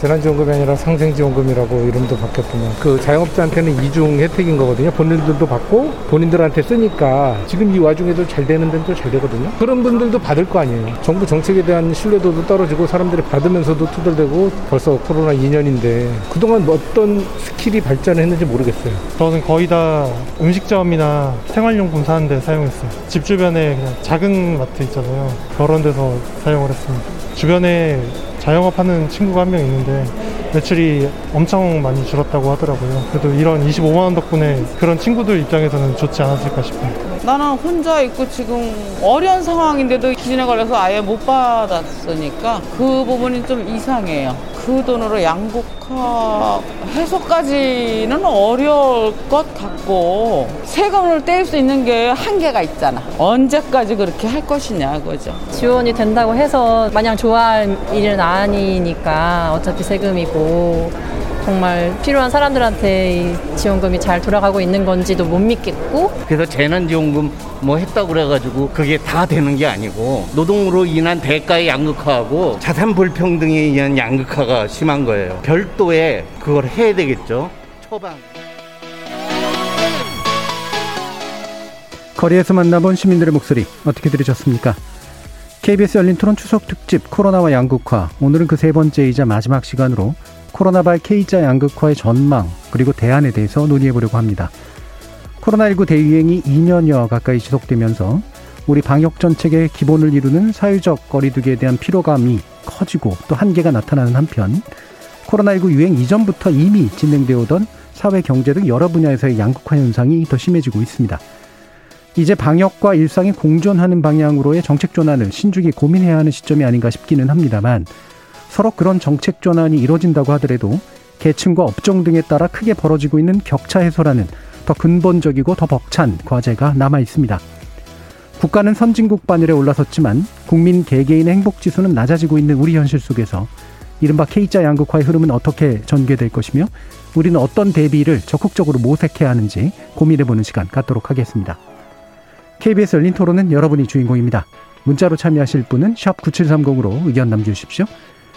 재난지원금이 아니라 상생지원금이라고 이름도 바뀌었더만 그 자영업자한테는 이중 혜택인 거거든요. 본인들도 받고 본인들한테 쓰니까 지금 이 와중에도 잘 되는 데는 또 잘 되거든요. 그런 분들도 받을 거 아니에요. 정부 정책에 대한 신뢰도도 떨어지고 사람들이 받으면서도 투덜대고 벌써 코로나 2년인데 그동안 어떤 스킬이 발전했는지 모르겠어요. 저는 거의 다 음식점이나 생활용품 사는 데 사용했어요. 집 주변에 그냥 작은 마트 있잖아요. 그런 데서 사용을 했습니다. 주변에 자영업 하는 친구가 한 명 있는데 매출이 엄청 많이 줄었다고 하더라고요. 그래도 이런 25만 원 덕분에 그런 친구들 입장에서는 좋지 않았을까 싶어요. 나는 혼자 있고 지금 어려운 상황인데도 기준에 걸려서 아예 못 받았으니까 그 부분이 좀 이상해요. 그 돈으로 양극 화 해소까지는 어려울 것 같고 세금을 뗄 수 있는 게 한계가 있잖아. 언제까지 그렇게 할 것이냐 그죠. 지원이 된다고 해서 마냥 좋아할 일은 아니니까 어차피 세금이고 정말 필요한 사람들한테 이 지원금이 잘 돌아가고 있는 건지도 못 믿겠고 그래서 재난지원금 뭐 했다고 그래가지고 그게 다 되는 게 아니고 노동으로 인한 대가의 양극화하고 자산 불평등에 의한 양극화가 심한 거예요. 별도의 그걸 해야 되겠죠. 처방. 거리에서 만나본 시민들의 목소리 어떻게 들으셨습니까? KBS 열린 토론 추석 특집 코로나와 양극화 오늘은 그 세 번째이자 마지막 시간으로 코로나발 K자 양극화의 전망 그리고 대안에 대해서 논의해 보려고 합니다. 코로나19 대유행이 2년여 가까이 지속되면서 우리 방역 정책의 기본을 이루는 사회적 거리두기에 대한 피로감이 커지고 또 한계가 나타나는 한편 코로나19 유행 이전부터 이미 진행되어 오던 사회 경제 등 여러 분야에서의 양극화 현상이 더 심해지고 있습니다. 이제 방역과 일상이 공존하는 방향으로의 정책 전환을 신중히 고민해야 하는 시점이 아닌가 싶기는 합니다만 서로 그런 정책 전환이 이뤄진다고 하더라도 계층과 업종 등에 따라 크게 벌어지고 있는 격차 해소라는 더 근본적이고 더 벅찬 과제가 남아 있습니다. 국가는 선진국 반열에 올라섰지만 국민 개개인의 행복 지수는 낮아지고 있는 우리 현실 속에서 이른바 K자 양극화의 흐름은 어떻게 전개될 것이며 우리는 어떤 대비를 적극적으로 모색해야 하는지 고민해보는 시간 갖도록 하겠습니다. KBS 열린 토론은 여러분이 주인공입니다. 문자로 참여하실 분은 9730으로 의견 남겨주십시오.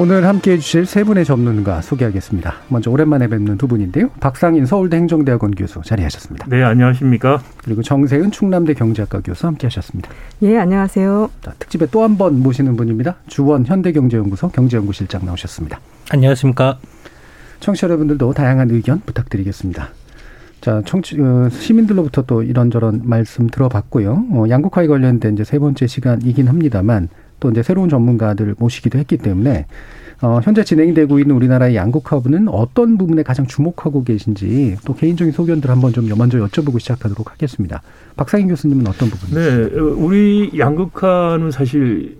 오늘 함께 해 주실 세 분의 전문가 소개하겠습니다. 먼저 오랜만에 뵙는 두 분인데요. 박상인 서울대 행정대학원 교수 자리하셨습니다. 네, 안녕하십니까. 그리고 정세은 충남대 경제학과 교수 함께 하셨습니다. 예, 안녕하세요. 자, 특집에 또 한 번 모시는 분입니다. 주원 현대경제연구소 경제연구실장 나오셨습니다. 안녕하십니까. 청취자 여러분들도 다양한 의견 부탁드리겠습니다. 자, 청취, 어, 시민들로부터 또 이런저런 말씀 들어봤고요. 어, 양극화에 관련된 이제 세 번째 시간이긴 합니다만 또 이제 새로운 전문가들을 모시기도 했기 때문에 어, 현재 진행되고 있는 우리나라의 양극화부는 어떤 부분에 가장 주목하고 계신지 또 개인적인 소견들 한번 좀 먼저 여쭤보고 시작하도록 하겠습니다. 박상인 교수님은 어떤 부분이세요? 네, 우리 양극화는 사실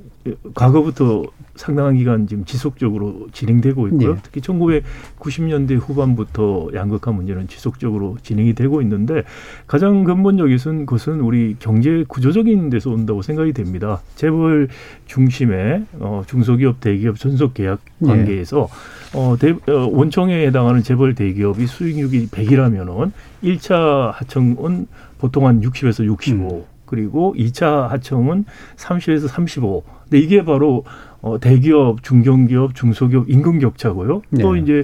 과거부터 상당한 기간 지금 지속적으로 진행되고 있고요. 네. 특히 1990년대 후반부터 양극화 문제는 지속적으로 진행이 되고 있는데 가장 근본적인 것은 우리 경제 구조적인 데서 온다고 생각이 됩니다. 재벌 중심의 어, 중소기업, 대기업 전속 계약 관계에서 네. 어, 대, 어, 원청에 해당하는 재벌 대기업이 수익률이 100이라면은 1차 하청은 보통 한 60에서 65. 음. 그리고 2차 하청은 30에서 35. 근데 이게 바로 어, 대기업, 중견기업, 중소기업 임금 격차고요. 네. 또 이제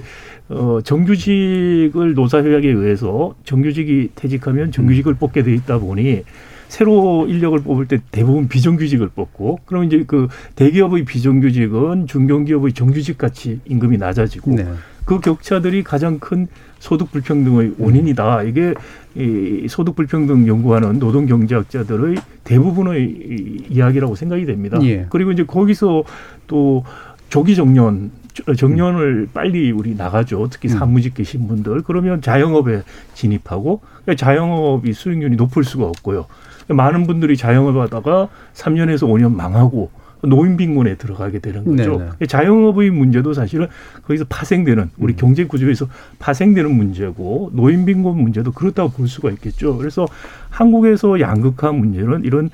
어, 정규직을 노사협약에 의해서 정규직이 퇴직하면 정규직을 음. 뽑게 돼 있다 보니 새로 인력을 뽑을 때 대부분 비정규직을 뽑고 그럼 이제 그 대기업의 비정규직은 중견기업의 정규직 같이 임금이 낮아지고 네. 그 격차들이 가장 큰 소득 불평등의 원인이다. 이게 이 소득 불평등 연구하는 노동 경제학자들의 대부분의 이야기라고 생각이 됩니다. 예. 그리고 이제 거기서 또 조기 정년 정년을 빨리 우리 나가죠. 특히 음. 사무직 계신 분들 그러면 자영업에 진입하고 그러니까 자영업이 수익률이 높을 수가 없고요. 많은 분들이 자영업 하다가 3년에서 5년 망하고 노인 빈곤에 들어가게 되는 거죠. 네네. 자영업의 문제도 사실은 거기서 파생되는 우리 음. 경제 구조에서 파생되는 문제고 노인 빈곤 문제도 그렇다고 볼 수가 있겠죠. 그래서 한국에서 양극화 문제는 이런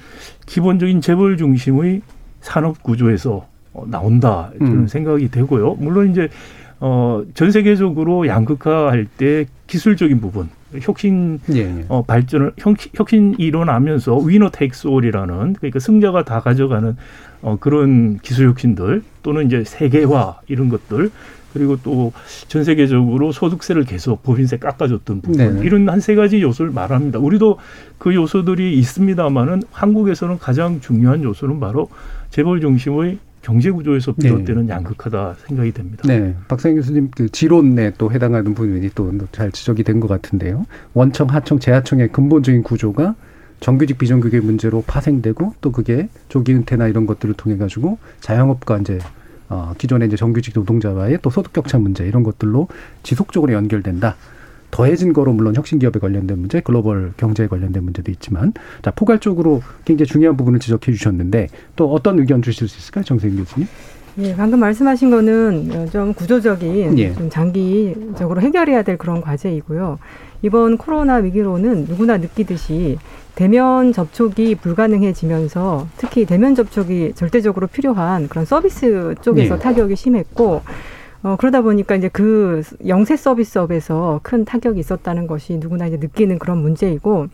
기본적인 재벌 중심의 산업 구조에서 어, 나온다 저는 음. 생각이 되고요. 물론 이제 어, 전 세계적으로 양극화할 때 기술적인 부분, 혁신 예, 예. 어, 발전을 혁, 혁신이 일어나면서 위너 테이크스 올이라는 그러니까 승자가 다 가져가는 어, 그런 기술 혁신들 또는 이제 세계화 이런 것들 그리고 또 전 세계적으로 소득세를 계속 법인세 깎아줬던 부분 네네. 이런 한 세 가지 요소를 말합니다. 우리도 그 요소들이 있습니다만은 한국에서는 가장 중요한 요소는 바로 재벌 중심의 경제 구조에서 비롯되는 양극화다 생각이 됩니다. 네, 박상희 교수님 그 지론에 또 해당하는 부분이 또 잘 지적이 된 것 같은데요. 원청, 하청, 재하청의 근본적인 구조가 정규직, 비정규직의 문제로 파생되고 또 그게 조기 은퇴나 이런 것들을 통해 가지고 자영업과 이제 어, 기존의 이제 정규직 노동자와의 또 소득 격차 문제 이런 것들로 지속적으로 연결된다. 더해진 거로 물론 혁신 기업에 관련된 문제, 글로벌 경제에 관련된 문제도 있지만 자 포괄적으로 굉장히 중요한 부분을 지적해 주셨는데 또 어떤 의견 주실 수 있을까요, 정세인 교수님? 예, 방금 말씀하신 거는 좀 구조적인, 예. 좀 장기적으로 해결해야 될 그런 과제이고요. 이번 코로나 위기로는 누구나 느끼듯이 대면 접촉이 불가능해지면서 특히 대면 접촉이 절대적으로 필요한 그런 서비스 쪽에서 예. 타격이 심했고 어, 그러다 보니까 이제 그 영세 서비스업에서 큰 타격이 있었다는 것이 누구나 이제 느끼는 그런 문제이고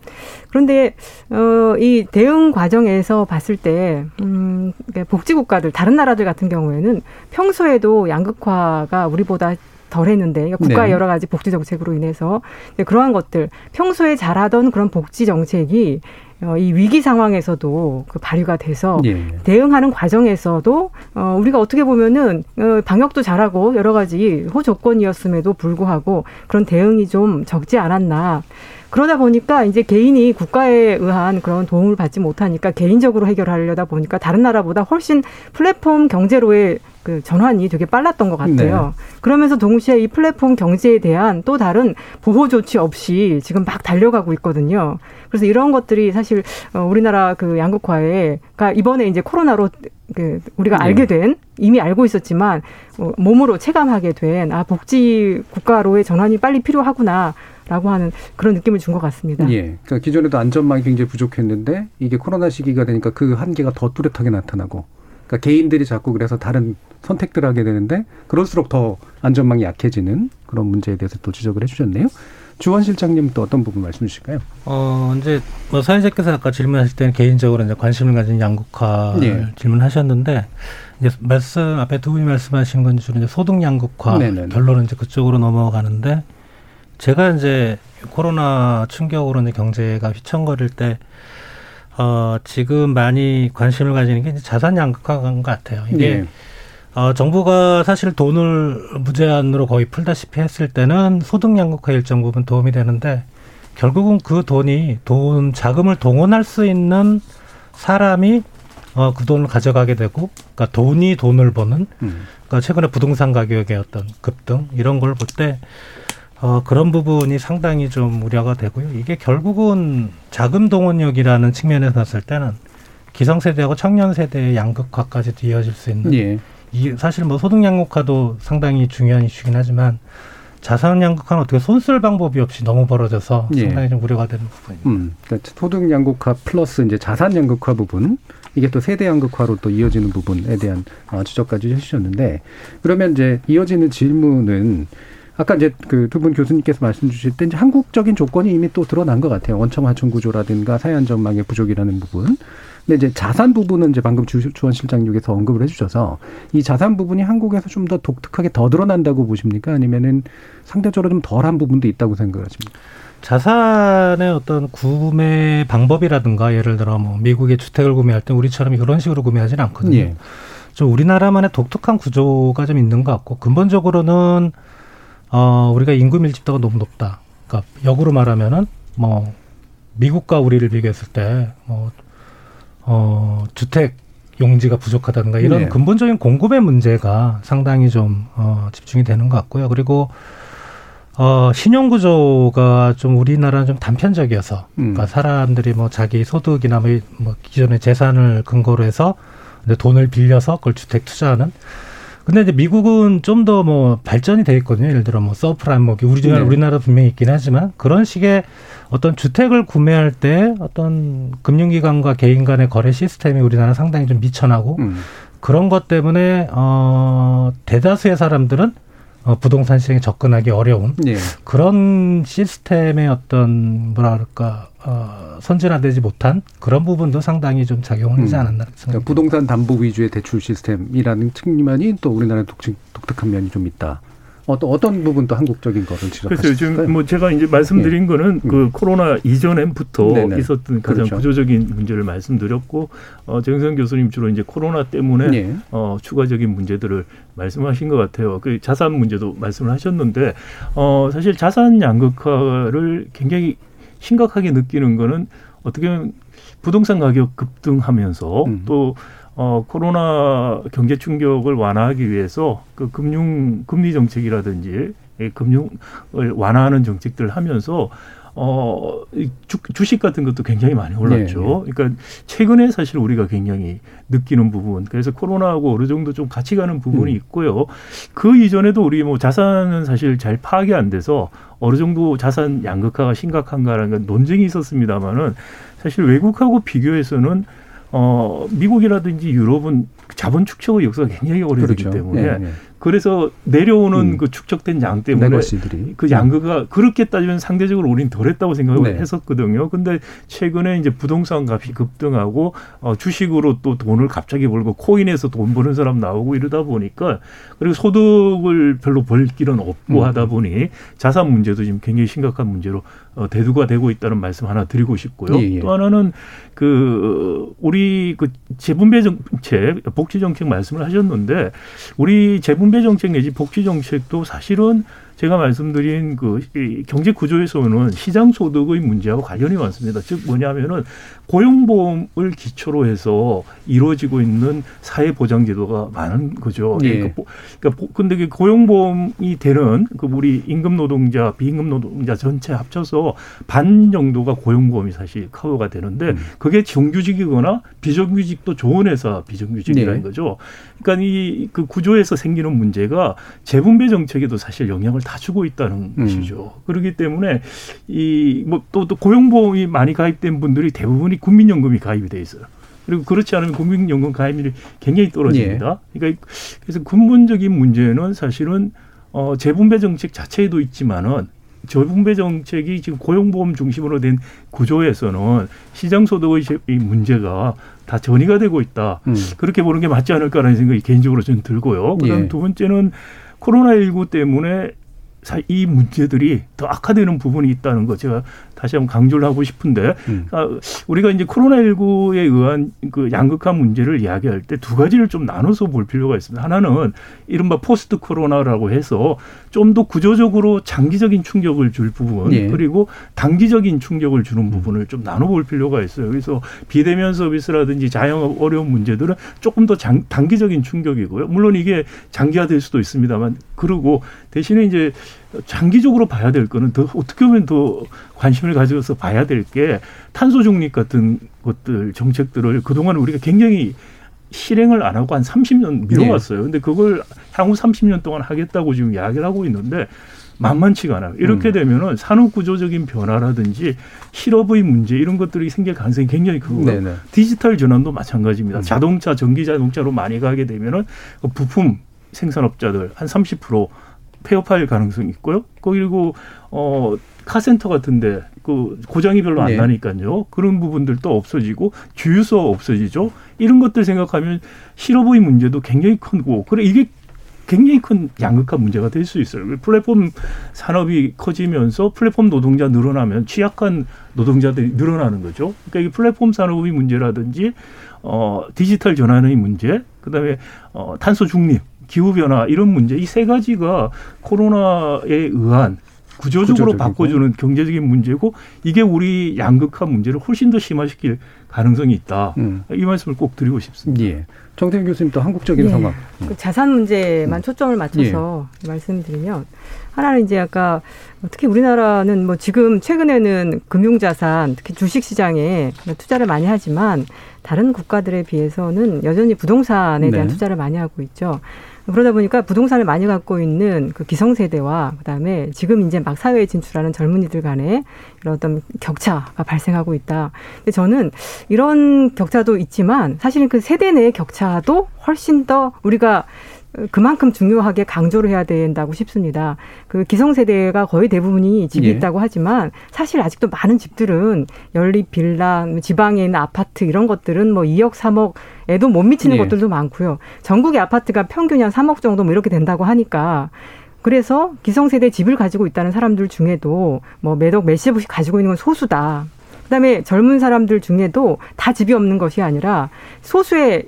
그런데 어, 이 대응 과정에서 봤을 때 음, 그러니까 복지국가들 다른 나라들 같은 경우에는 평소에도 양극화가 우리보다 덜했는데 그러니까 국가의 네. 여러 가지 복지 정책으로 인해서 그러한 것들 평소에 잘하던 그런 복지 정책이 어, 이 위기 상황에서도 그 발휘가 돼서 예. 대응하는 과정에서도 어, 우리가 어떻게 보면은 어, 방역도 잘하고 여러 가지 호조건이었음에도 불구하고 그런 대응이 좀 적지 않았나. 그러다 보니까 이제 개인이 국가에 의한 그런 도움을 받지 못하니까 개인적으로 해결하려다 보니까 다른 나라보다 훨씬 플랫폼 경제로의 그 전환이 되게 빨랐던 것 같아요. 그러면서 동시에 이 플랫폼 경제에 대한 또 다른 보호 조치 없이 지금 막 달려가고 있거든요. 그래서 이런 것들이 사실 어, 우리나라 그 양극화에 가 이번에 이제 코로나로 그 우리가 네. 알게 된 이미 알고 있었지만 어, 몸으로 체감하게 된 아 복지 국가로의 전환이 빨리 필요하구나. 라고 하는 그런 느낌을 준 것 같습니다. 예. 그러니까 기존에도 안전망이 굉장히 부족했는데 이게 코로나 시기가 되니까 그 한계가 더 뚜렷하게 나타나고 그러니까 개인들이 자꾸 그래서 다른 선택들을 하게 되는데 그럴수록 더 안전망이 약해지는 그런 문제에 대해서 또 지적을 해주셨네요. 주원 실장님 또 어떤 부분 말씀 주실까요? 어, 이제 뭐 사회자께서 아까 질문하실 때는 개인적으로 이제 관심을 가진 양극화 예. 질문하셨는데 이제 말씀 앞에 두 분이 말씀하신 건 주로 이제 소득 양극화 네네네. 결론은 이제 그쪽으로 넘어가는데 제가 이제 코로나 충격으로 이제 경제가 휘청거릴 때 어, 지금 많이 관심을 가지는 게 자산 양극화인 것 같아요. 이게 예. 어, 정부가 사실 돈을 무제한으로 거의 풀다시피 했을 때는 소득 양극화 일정 부분 도움이 되는데 결국은 그 돈이 돈 자금을 동원할 수 있는 사람이 어, 그 돈을 가져가게 되고 그러니까 돈이 돈을 버는 음. 그러니까 최근에 부동산 가격의 어떤 급등 이런 걸 볼 때 어, 그런 부분이 상당히 좀 우려가 되고요. 이게 결국은 자금 동원력이라는 측면에서 봤을 때는 기성세대하고 청년세대의 양극화까지도 이어질 수 있는 예. 이 사실 뭐 소득 양극화도 상당히 중요한 이슈긴 하지만 자산 양극화는 어떻게 손쓸 방법이 없이 너무 벌어져서 예. 상당히 좀 우려가 되는 부분입니다. 음. 그러니까 소득 양극화 플러스 이제 자산 양극화 부분 이게 또 세대 양극화로 또 이어지는 부분에 대한 어, 지적까지 해주셨는데 그러면 이제 이어지는 질문은 아까 이제 그 두 분 교수님께서 말씀 주실 때 이제 한국적인 조건이 이미 또 드러난 것 같아요. 원청 하청 구조라든가 사회 안 전망의 부족이라는 부분. 근데 이제 자산 부분은 이제 방금 주, 주원 실장님께서 언급을 해주셔서 이 자산 부분이 한국에서 좀 더 독특하게 더 드러난다고 보십니까? 아니면은 상대적으로 좀 덜한 부분도 있다고 생각하십니까? 자산의 어떤 구매 방법이라든가 예를 들어 뭐 미국의 주택을 구매할 때 우리처럼 이런 식으로 구매하지는 않거든요. 예. 좀 우리나라만의 독특한 구조가 좀 있는 것 같고 근본적으로는 어, 우리가 인구 밀집도가 너무 높다. 그러니까 역으로 말하면은 뭐 미국과 우리를 비교했을 때 뭐 어, 주택 용지가 부족하다든가 이런 네. 근본적인 공급의 문제가 상당히 좀 어, 집중이 되는 것 같고요. 그리고 어, 신용 구조가 좀 우리나라는 좀 단편적이어서 음. 그러니까 사람들이 뭐 자기 소득이나 뭐, 이- 뭐 기존의 재산을 근거로 해서 돈을 빌려서 그걸 주택 투자하는 근데 이제 미국은 좀 더 뭐 발전이 돼 있거든요. 예를 들어 뭐 서브프라임 뭐 우리 중에 네. 우리나라 분명히 있긴 하지만 그런 식의 어떤 주택을 구매할 때 어떤 금융기관과 개인 간의 거래 시스템이 우리나라 상당히 좀 미천하고 음. 그런 것 때문에 어 대다수의 사람들은 어, 부동산 시장에 접근하기 어려운 예. 그런 시스템의 어떤 뭐랄까 어, 선진화되지 못한 그런 부분도 상당히 좀 작용을 하지 음. 않았나 그러니까 생각합니다. 부동산 담보 위주의 대출 시스템이라는 측면이 또 우리나라의 독특, 독특한 면이 좀 있다. 어떤 어떤 부분도 한국적인 거를 그래서 지적하실까요? 요즘 뭐 제가 이제 말씀드린 거는 그 코로나 이전부터 음. 네네. 있었던 가장 그렇죠. 구조적인 문제를 말씀드렸고 어, 정성 교수님 주로 이제 코로나 때문에 예. 어, 추가적인 문제들을 말씀하신 것 같아요. 그 자산 문제도 말씀을 하셨는데 어, 사실 자산 양극화를 굉장히 심각하게 느끼는 거는 어떻게 보면 부동산 가격 급등하면서 음. 또 어, 코로나 경제 충격을 완화하기 위해서 그 금융 금리 정책이라든지 이 금융을 완화하는 정책들을 하면서 어, 이 주, 주식 같은 것도 굉장히 많이 올랐죠. 그러니까 최근에 사실 우리가 굉장히 느끼는 부분. 그래서 코로나하고 어느 정도 좀 같이 가는 부분이 음. 있고요. 그 이전에도 우리 뭐 자산은 사실 잘 파악이 안 돼서 어느 정도 자산 양극화가 심각한가라는 건 논쟁이 있었습니다만은 사실 외국하고 비교해서는 어, 미국이라든지 유럽은 자본 축적의 역사가 굉장히 오래되기 그렇죠. 때문에 예, 예. 그래서 내려오는 음. 그 축적된 양 때문에 레거시들이. 그 양극화 그렇게 따지면 상대적으로 우리는 덜했다고 생각을 네. 했었거든요. 근데 최근에 이제 부동산 값이 급등하고 어, 주식으로 또 돈을 갑자기 벌고 코인에서 돈 버는 사람 나오고 이러다 보니까 그리고 소득을 별로 벌 길은 없고 음. 하다 보니 자산 문제도 지금 굉장히 심각한 문제로 어, 대두가 되고 있다는 말씀 하나 드리고 싶고요. 예, 예. 또 하나는 그 우리 그 재분배 정책, 복지 정책 말씀을 하셨는데 우리 재분배 정책 내지 복지 정책도 사실은 제가 말씀드린 그이 경제 구조에서는 시장 소득의 문제하고 관련이 많습니다. 즉 뭐냐면은 고용보험을 기초로 해서 이루어지고 있는 사회 보장 제도가 많은 거죠. 예. 그러니까, 보- 그러니까 보- 근데 그 고용보험이 되는 그 우리 임금 노동자, 비임금 노동자 전체 합쳐서 반 정도가 고용보험이 사실 커버가 되는데 음. 그게 정규직이거나 비정규직도 좋은 회사 비정규직이라는 네. 거죠. 그러니까 이 그 구조에서 생기는 문제가 재분배 정책에도 사실 영향을 다 주고 있다는 음. 것이죠. 그렇기 때문에 이 뭐 또 또 고용보험이 많이 가입된 분들이 대부분이 국민연금이 가입이 돼 있어요. 그리고 그렇지 않으면 국민연금 가입률이 굉장히 떨어집니다. 예. 그러니까 그래서 근본적인 문제는 사실은 어 재분배 정책 자체에도 있지만은 재분배 정책이 지금 고용보험 중심으로 된 구조에서는 시장 소득의 문제가 다 전이가 되고 있다. 음. 그렇게 보는 게 맞지 않을까라는 생각이 개인적으로 저는 들고요. 그다음 예. 두 번째는 코로나19 때문에 사- 이 문제들이 더 악화되는 부분이 있다는 거 제가 다시 한번 강조를 하고 싶은데 음. 아, 우리가 이제 코로나19에 의한 그 양극화 문제를 이야기할 때 두 가지를 좀 나눠서 볼 필요가 있습니다. 하나는 이른바 포스트 코로나라고 해서 좀 더 구조적으로 장기적인 충격을 줄 부분 예. 그리고 단기적인 충격을 주는 부분을 좀 나눠볼 필요가 있어요. 그래서 비대면 서비스라든지 자영업 어려운 문제들은 조금 더 장, 단기적인 충격이고요. 물론 이게 장기화될 수도 있습니다만 그리고 대신에 이제 장기적으로 봐야 될 거는 더 어떻게 보면 더 관심을 가져서 봐야 될 게 탄소 중립 같은 것들 정책들을 그동안 우리가 굉장히 실행을 안 하고 한 30년 미뤄왔어요. 근데 그걸 향후 30년 동안 하겠다고 지금 이야기를 하고 있는데 만만치가 않아요. 이렇게 음. 되면은 산업 구조적인 변화라든지 실업의 문제 이런 것들이 생길 가능성이 굉장히 크고 네네. 디지털 전환도 마찬가지입니다. 음. 자동차, 전기 자동차로 많이 가게 되면은 그 부품 생산업자들 한 30% 폐업할 가능성이 있고요. 그리고 어 카센터 같은데 그 고장이 별로 안 네. 나니까요. 그런 부분들도 없어지고 주유소가 없어지죠. 이런 것들 생각하면 실업의 문제도 굉장히 크고 그래 이게 굉장히 큰 양극화 문제가 될 수 있어요. 플랫폼 산업이 커지면서 플랫폼 노동자 늘어나면 취약한 노동자들이 늘어나는 거죠. 그러니까 이 플랫폼 산업의 문제라든지 어 디지털 전환의 문제, 그다음에 어 탄소 중립 기후 변화 이런 문제 이 세 가지가 코로나에 의한 구조적으로 구조적이고. 바꿔주는 경제적인 문제고 이게 우리 양극화 문제를 훨씬 더 심화시킬 가능성이 있다. 음. 이 말씀을 꼭 드리고 싶습니다. 예. 정태균 교수님 또 한국적인 예. 상황. 그 자산 문제만 초점을 맞춰서 말씀드리면 하나는 이제 아까 특히 우리나라는 뭐 지금 최근에는 금융자산 특히 주식 시장에 투자를 많이 하지만 다른 국가들에 비해서는 여전히 부동산에 대한 네. 투자를 많이 하고 있죠. 그러다 보니까 부동산을 많이 갖고 있는 그 기성세대와 그다음에 지금 이제 막 사회에 진출하는 젊은이들 간에 이런 어떤 격차가 발생하고 있다. 근데 저는 이런 격차도 있지만 사실은 그 세대 내의 격차도 훨씬 더 우리가 그만큼 중요하게 강조를 해야 된다고 싶습니다. 그 기성세대가 거의 대부분이 집이 예. 있다고 하지만 사실 아직도 많은 집들은 연립 빌라, 지방에 있는 아파트 이런 것들은 뭐 2억, 3억에도 못 미치는 예. 것들도 많고요. 전국의 아파트가 평균 한 3억 정도 뭐 이렇게 된다고 하니까 그래서 기성세대 집을 가지고 있다는 사람들 중에도 뭐 매덕 몇십 억씩 가지고 있는 건 소수다. 그다음에 젊은 사람들 중에도 다 집이 없는 것이 아니라 소수의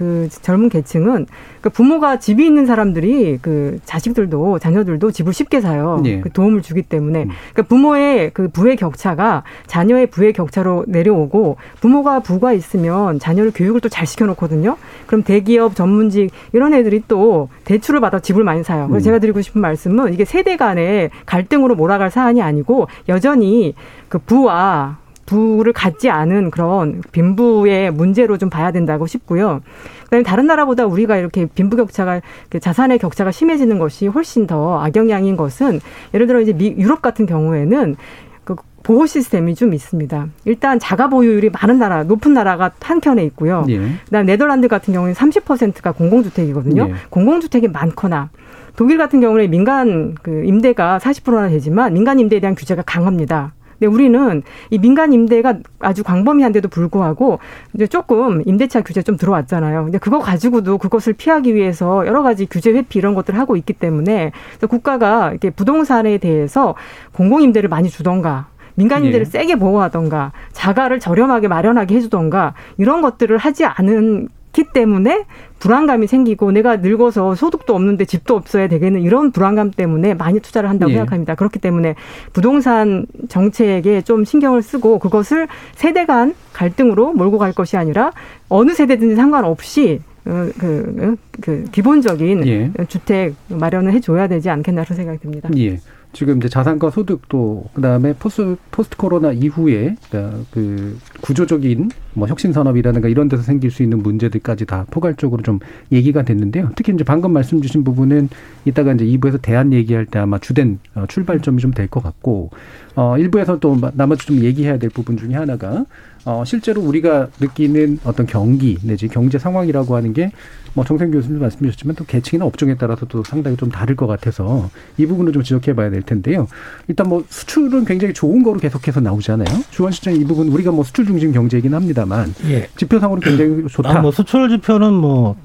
그 젊은 계층은 그 부모가 집이 있는 사람들이 그 자식들도 자녀들도 집을 쉽게 사요. 예. 그 도움을 주기 때문에 그러니까 부모의 그 부의 격차가 자녀의 부의 격차로 내려오고 부모가 부가 있으면 자녀를 교육을 또 잘 시켜놓거든요. 그럼 대기업 전문직 이런 애들이 또 대출을 받아 집을 많이 사요. 그래서 음. 제가 드리고 싶은 말씀은 이게 세대 간의 갈등으로 몰아갈 사안이 아니고 여전히 그 부와 부를 갖지 않은 그런 빈부의 문제로 좀 봐야 된다고 싶고요. 그다음에 다른 나라보다 우리가 이렇게 빈부 격차가 자산의 격차가 심해지는 것이 훨씬 더 악영향인 것은 예를 들어 이제 미, 유럽 같은 경우에는 그 보호 시스템이 좀 있습니다. 일단 자가 보유율이 많은 나라, 높은 나라가 한 켠에 있고요. 예. 그다음 네덜란드 같은 경우는 30%가 공공주택이거든요. 예. 공공주택이 많거나 독일 같은 경우는 민간 그 임대가 40%나 되지만 민간 임대에 대한 규제가 강합니다. 근데 우리는 이 민간 임대가 아주 광범위한데도 불구하고 이제 조금 임대차 규제 좀 들어왔잖아요. 근데 그거 가지고도 그것을 피하기 위해서 여러 가지 규제 회피 이런 것들을 하고 있기 때문에 국가가 이렇게 부동산에 대해서 공공 임대를 많이 주던가 민간 임대를 예. 세게 보호하던가 자가를 저렴하게 마련하게 해주던가 이런 것들을 하지 않 기 때문에 불안감이 생기고 내가 늙어서 소득도 없는데 집도 없어야 되겠는 이런 불안감 때문에 많이 투자를 한다고 예. 생각합니다. 그렇기 때문에 부동산 정책에 좀 신경을 쓰고 그것을 세대 간 갈등으로 몰고 갈 것이 아니라 어느 세대든지 상관없이 어, 그, 어, 그 기본적인 예. 주택 마련을 해줘야 되지 않겠나 그런 생각이 듭니다. 예. 지금 이제 자산과 소득도 그다음에 포스 포스트 코로나 이후에 그러니까 그 구조적인 뭐 혁신 산업이라든가 이런 데서 생길 수 있는 문제들까지 다 포괄적으로 좀 얘기가 됐는데요. 특히 이제 방금 말씀 주신 부분은 이따가 이제 2부에서 대안 얘기할 때 아마 주된 어, 출발점이 좀 될 것 같고 어 일부에서 또 나머지 좀 얘기해야 될 부분 중에 하나가 어 실제로 우리가 느끼는 어떤 경기 내지 경제 상황이라고 하는 게 뭐 정생 교수님 말씀 주셨지만 또 계층이나 업종에 따라서 또 상당히 좀 다를 것 같아서 이 부분을 좀 지적해 봐야 될 텐데요. 일단 뭐 수출은 굉장히 좋은 거로 계속해서 나오잖아요. 주원 시장 이 부분 우리가 뭐 수출 중심 경제이긴 합니다만 예. 지표상으로 굉장히 좋다. 아, 뭐 수출 지표는 뭐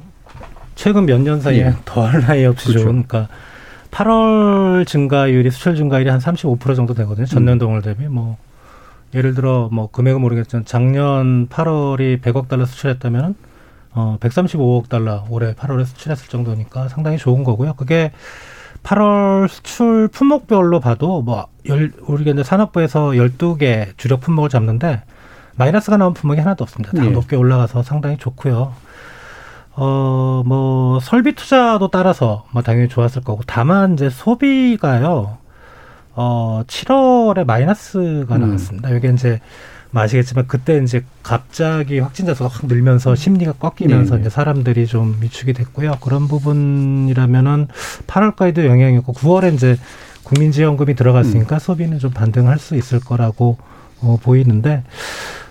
최근 몇 년 사이에 예. 더할 나위 없이 그렇죠. 좋은 그러니까 8월 증가율이 수출 증가율이 한 35% 정도 되거든요. 전년 동월 대비 뭐 예를 들어 뭐 금액은 모르겠지만 작년 8월이 100억 달러 수출했다면은 어 135억 달러 올해 8월에 수출했을 정도니까 상당히 좋은 거고요. 그게 8월 수출 품목별로 봐도 뭐 열, 우리가 이제 산업부에서 12개 주력 품목을 잡는데 마이너스가 나온 품목이 하나도 없습니다. 다 예. 높게 올라가서 상당히 좋고요. 어, 뭐, 설비 투자도 따라서 뭐 당연히 좋았을 거고, 다만 이제 소비가요, 어, 7월에 마이너스가 음. 나왔습니다. 이게 이제, 뭐 아시겠지만 그때 이제 갑자기 확진자 수가 확 늘면서 심리가 꺾이면서 네, 네. 이제 사람들이 좀 위축이 됐고요. 그런 부분이라면은 8월까지도 영향이 있고 9월에 이제 국민지원금이 음. 들어갔으니까 소비는 좀 반등할 수 있을 거라고 어, 보이는데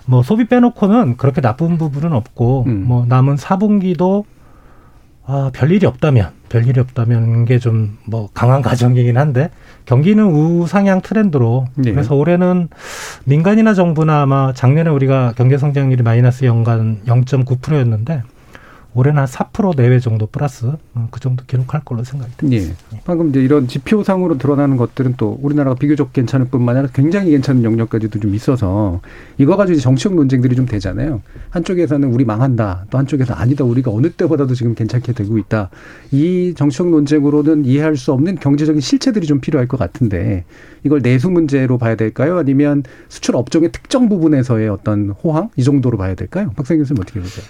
뭐 소비 빼놓고는 그렇게 나쁜 부분은 없고 음. 뭐 남은 4분기도 아, 별일이 없다면 별일이 없다면 게 좀 뭐 강한 가정이긴 한데 경기는 우상향 트렌드로 네. 그래서 올해는 민간이나 정부나 아마 작년에 우리가 경제 성장률이 마이너스 연간 0.9%였는데 올해는 한 4% 내외 정도 플러스 어, 그 정도 기록할 걸로 생각이 듭니다. 예. 방금 이제 이런 지표상으로 드러나는 것들은 또 우리나라가 비교적 괜찮을 뿐만 아니라 굉장히 괜찮은 영역까지도 좀 있어서 이거 가지고 이제 정치적 논쟁들이 좀 되잖아요. 한쪽에서는 우리 망한다. 또 한쪽에서 아니다. 우리가 어느 때보다도 지금 괜찮게 되고 있다. 이 정치적 논쟁으로는 이해할 수 없는 경제적인 실체들이 좀 필요할 것 같은데 이걸 내수 문제로 봐야 될까요? 아니면 수출 업종의 특정 부분에서의 어떤 호황 이 정도로 봐야 될까요? 박상 교수님 어떻게 보세요?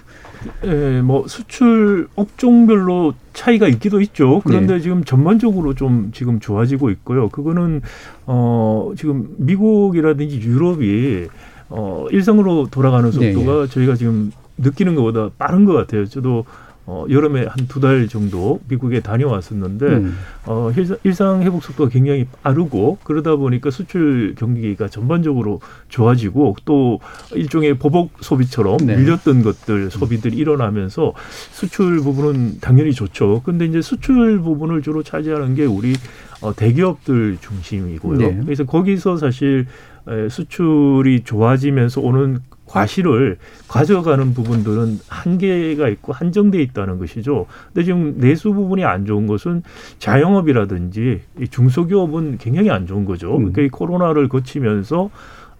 예, 뭐 수출 업종별로 차이가 있기도 있죠. 그런데 네. 지금 전반적으로 좀 지금 좋아지고 있고요. 그거는 어 지금 미국이라든지 유럽이 어 일상으로 돌아가는 속도가 네. 네. 저희가 지금 느끼는 것보다 빠른 것 같아요. 저도 어, 여름에 한 두 달 정도 미국에 다녀왔었는데 음. 어, 일상 회복 속도가 굉장히 빠르고 그러다 보니까 수출 경기가 전반적으로 좋아지고 또 일종의 보복 소비처럼 네. 밀렸던 것들 소비들이 일어나면서 수출 부분은 당연히 좋죠. 근데 이제 수출 부분을 주로 차지하는 게 우리 어, 대기업들 중심이고요. 네. 그래서 거기서 사실 수출이 좋아지면서 오는 과실을 가져가는 부분들은 한계가 있고 한정돼 있다는 것이죠. 근데 지금 내수 부분이 안 좋은 것은 자영업이라든지 중소기업은 굉장히 안 좋은 거죠. 음. 그러니까 이 코로나를 거치면서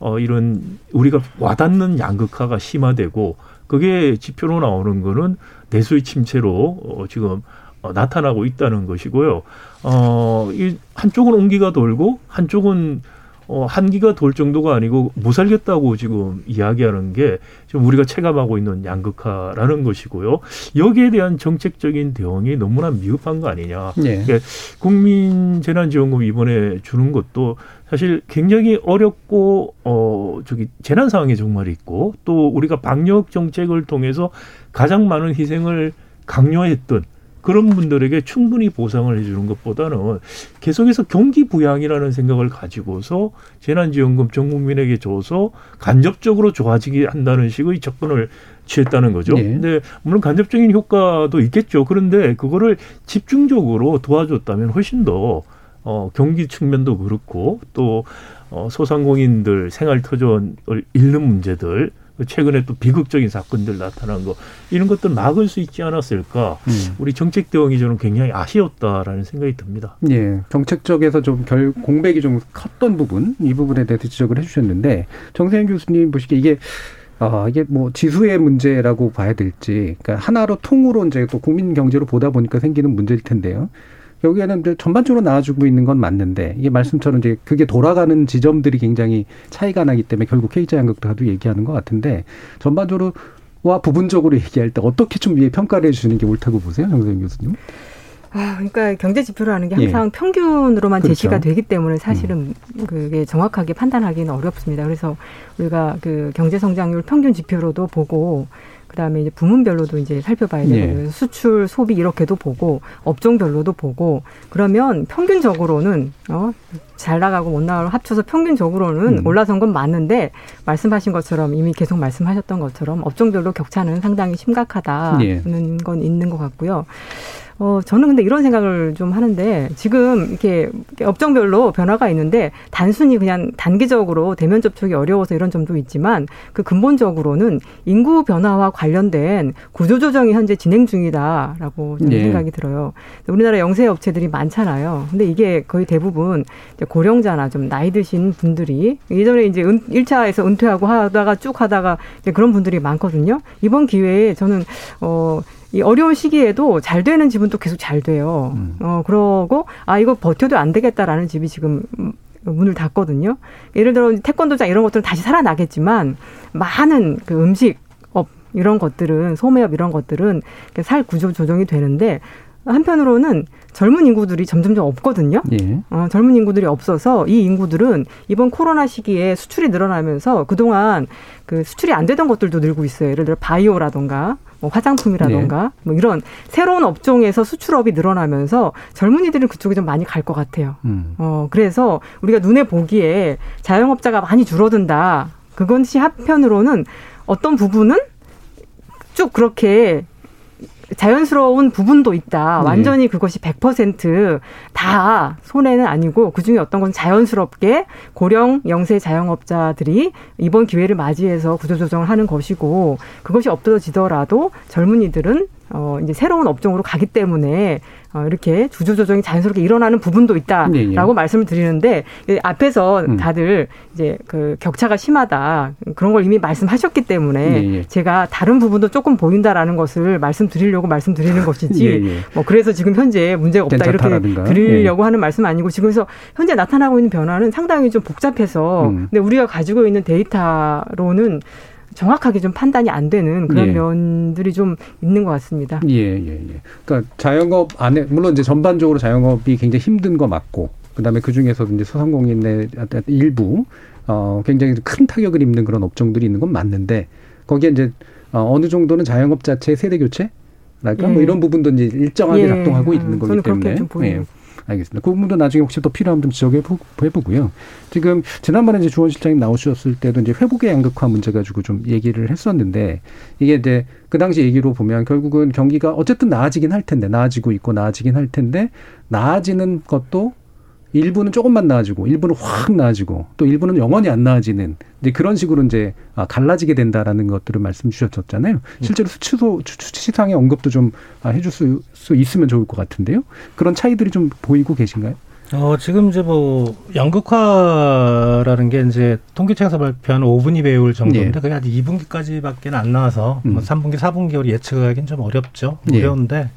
어 이런 우리가 와닿는 양극화가 심화되고 그게 지표로 나오는 거는 내수의 침체로 어 지금 어, 나타나고 있다는 것이고요. 어, 이 한쪽은 온기가 돌고 한쪽은 어, 한기가 돌 정도가 아니고 못 살겠다고 지금 이야기하는 게 지금 우리가 체감하고 있는 양극화라는 것이고요. 여기에 대한 정책적인 대응이 너무나 미흡한 거 아니냐. 네. 그러니까 국민 재난지원금 이번에 주는 것도 사실 굉장히 어렵고 어 저기 재난 상황이 정말 있고 또 우리가 방역 정책을 통해서 가장 많은 희생을 강요했던 그런 분들에게 충분히 보상을 해주는 것보다는 계속해서 경기 부양이라는 생각을 가지고서 재난지원금 전 국민에게 줘서 간접적으로 좋아지게 한다는 식의 접근을 취했다는 거죠. 네. 근데 물론 간접적인 효과도 있겠죠. 그런데 그거를 집중적으로 도와줬다면 훨씬 더 어, 경기 측면도 그렇고 또 어, 소상공인들 생활 터전을 잃는 문제들 최근에 또 비극적인 사건들 나타난 거 이런 것들 막을 수 있지 않았을까? 음. 우리 정책 대응이 저는 굉장히 아쉬웠다라는 생각이 듭니다. 예, 정책 쪽에서 좀 결 공백이 좀 컸던 부분 이 부분에 대해서 지적을 해주셨는데 정세현 교수님 보시기에 이게 아, 이게 뭐 지수의 문제라고 봐야 될지, 그러니까 하나로 통으로 이제 또 국민 경제로 보다 보니까 생기는 문제일 텐데요. 여기에는 이제 전반적으로 나와주고 있는 건 맞는데 이게 말씀처럼 이제 그게 돌아가는 지점들이 굉장히 차이가 나기 때문에 결국 K자 양극화도 얘기하는 것 같은데 전반적으로 와 부분적으로 얘기할 때 어떻게 좀 위에 평가를 해주시는 게 옳다고 보세요, 정세영 교수님? 아, 그러니까 경제 지표라는 게 항상 예. 평균으로만 그렇죠. 제시가 되기 때문에 사실은 음. 그게 정확하게 판단하기는 어렵습니다. 그래서 우리가 그 경제 성장률 평균 지표로도 보고 그다음에 이제 부문별로도 이제 살펴봐야 되고 네. 수출, 소비 이렇게도 보고 업종별로도 보고 그러면 평균적으로는 어, 잘 나가고 못 나가고 합쳐서 평균적으로는 음. 올라선 건 맞는데 말씀하신 것처럼 이미 계속 말씀하셨던 것처럼 업종별로 격차는 상당히 심각하다는 네. 건 있는 것 같고요. 어, 저는 근데 이런 생각을 좀 하는데 지금 이렇게 업종별로 변화가 있는데 단순히 그냥 단기적으로 대면 접촉이 어려워서 이런 점도 있지만 그 근본적으로는 인구 변화와 관련된 구조 조정이 현재 진행 중이다라고 네. 생각이 들어요. 우리나라 영세 업체들이 많잖아요. 근데 이게 거의 대부분 고령자나 좀 나이 드신 분들이 예전에 이제 은, 1차에서 은퇴하고 하다가 쭉 하다가 그런 분들이 많거든요. 이번 기회에 저는 어 이 어려운 시기에도 잘 되는 집은 또 계속 잘 돼요. 음. 어, 그러고, 아, 이거 버텨도 안 되겠다라는 집이 지금 문을 닫거든요. 예를 들어 태권도장 이런 것들은 다시 살아나겠지만 많은 그 음식 업 이런 것들은 소매업 이런 것들은 살 구조 조정이 되는데 한편으로는 젊은 인구들이 점점점 없거든요. 예. 어, 젊은 인구들이 없어서 이 인구들은 이번 코로나 시기에 수출이 늘어나면서 그동안 그 수출이 안 되던 것들도 늘고 있어요. 예를 들어 바이오라던가 뭐 화장품이라던가 네. 뭐 이런 새로운 업종에서 수출업이 늘어나면서 젊은이들은 그쪽에 좀 많이 갈 것 같아요. 음. 어, 그래서 우리가 눈에 보기에 자영업자가 많이 줄어든다. 그것이 한편으로는 어떤 부분은 쭉 그렇게 자연스러운 부분도 있다. 네. 완전히 그것이 100%다 손해는 아니고 그중에 어떤 건 자연스럽게 고령 영세 자영업자들이 이번 기회를 맞이해서 구조조정을 하는 것이고 그것이 없어지더라도 젊은이들은 어, 이제 새로운 업종으로 가기 때문에 어, 이렇게 주주 조정이 자연스럽게 일어나는 부분도 있다라고 네, 네. 말씀을 드리는데 앞에서 음. 다들 이제 그 격차가 심하다 그런 걸 이미 말씀하셨기 때문에 네, 제가 다른 부분도 조금 보인다라는 것을 말씀드리려고 말씀드리는 것이지 뭐 그래서 지금 현재 문제가 없다 이렇게 드리려고 하는 말씀 아니고 지금서 현재 나타나고 있는 변화는 상당히 좀 복잡해서 음. 근데 우리가 가지고 있는 데이터로는 정확하게 좀 판단이 안 되는 그런 예. 면들이 좀 있는 것 같습니다. 예, 예, 예. 그러니까 자영업 안에 물론 이제 전반적으로 자영업이 굉장히 힘든 거 맞고 그다음에 그 중에서도 이제 소상공인의 일부 어 굉장히 큰 타격을 입는 그런 업종들이 있는 건 맞는데 거기에 이제 어, 어느 정도는 자영업 자체의 세대 교체 랄까 뭐 예. 뭐 이런 부분도 이제 일정하게 예. 작동하고 있는 거기 때문에 예. 알겠습니다. 그 부분도 나중에 혹시 또 필요하면 좀 지적해 보고요. 지금 지난번에 이제 주원 실장님 나오셨을 때도 이제 회복의 양극화 문제 가지고 좀 얘기를 했었는데 이게 이제 그 당시 얘기로 보면 결국은 경기가 어쨌든 나아지긴 할 텐데 나아지고 있고 나아지긴 할 텐데 나아지는 것도 일부는 조금만 나아지고 일부는 확 나아지고 또 일부는 영원히 안 나아지는 이제 그런 식으로 이제 아, 갈라지게 된다라는 것들을 말씀 주셨잖아요. 실제로 수치도 수치상의 언급도 좀 아, 해줄 수, 수 있으면 좋을 것 같은데요. 그런 차이들이 좀 보이고 계신가요? 어, 지금 이제 뭐, 양극화라는 게 이제 통계청에서 발표한 5분위 배울 정도인데, 예. 그게 아직 2분기까지 밖에 안 나와서, 뭐 음. 뭐 3분기, 4분기 예측하기는 좀 어렵죠. 예. 어려운데,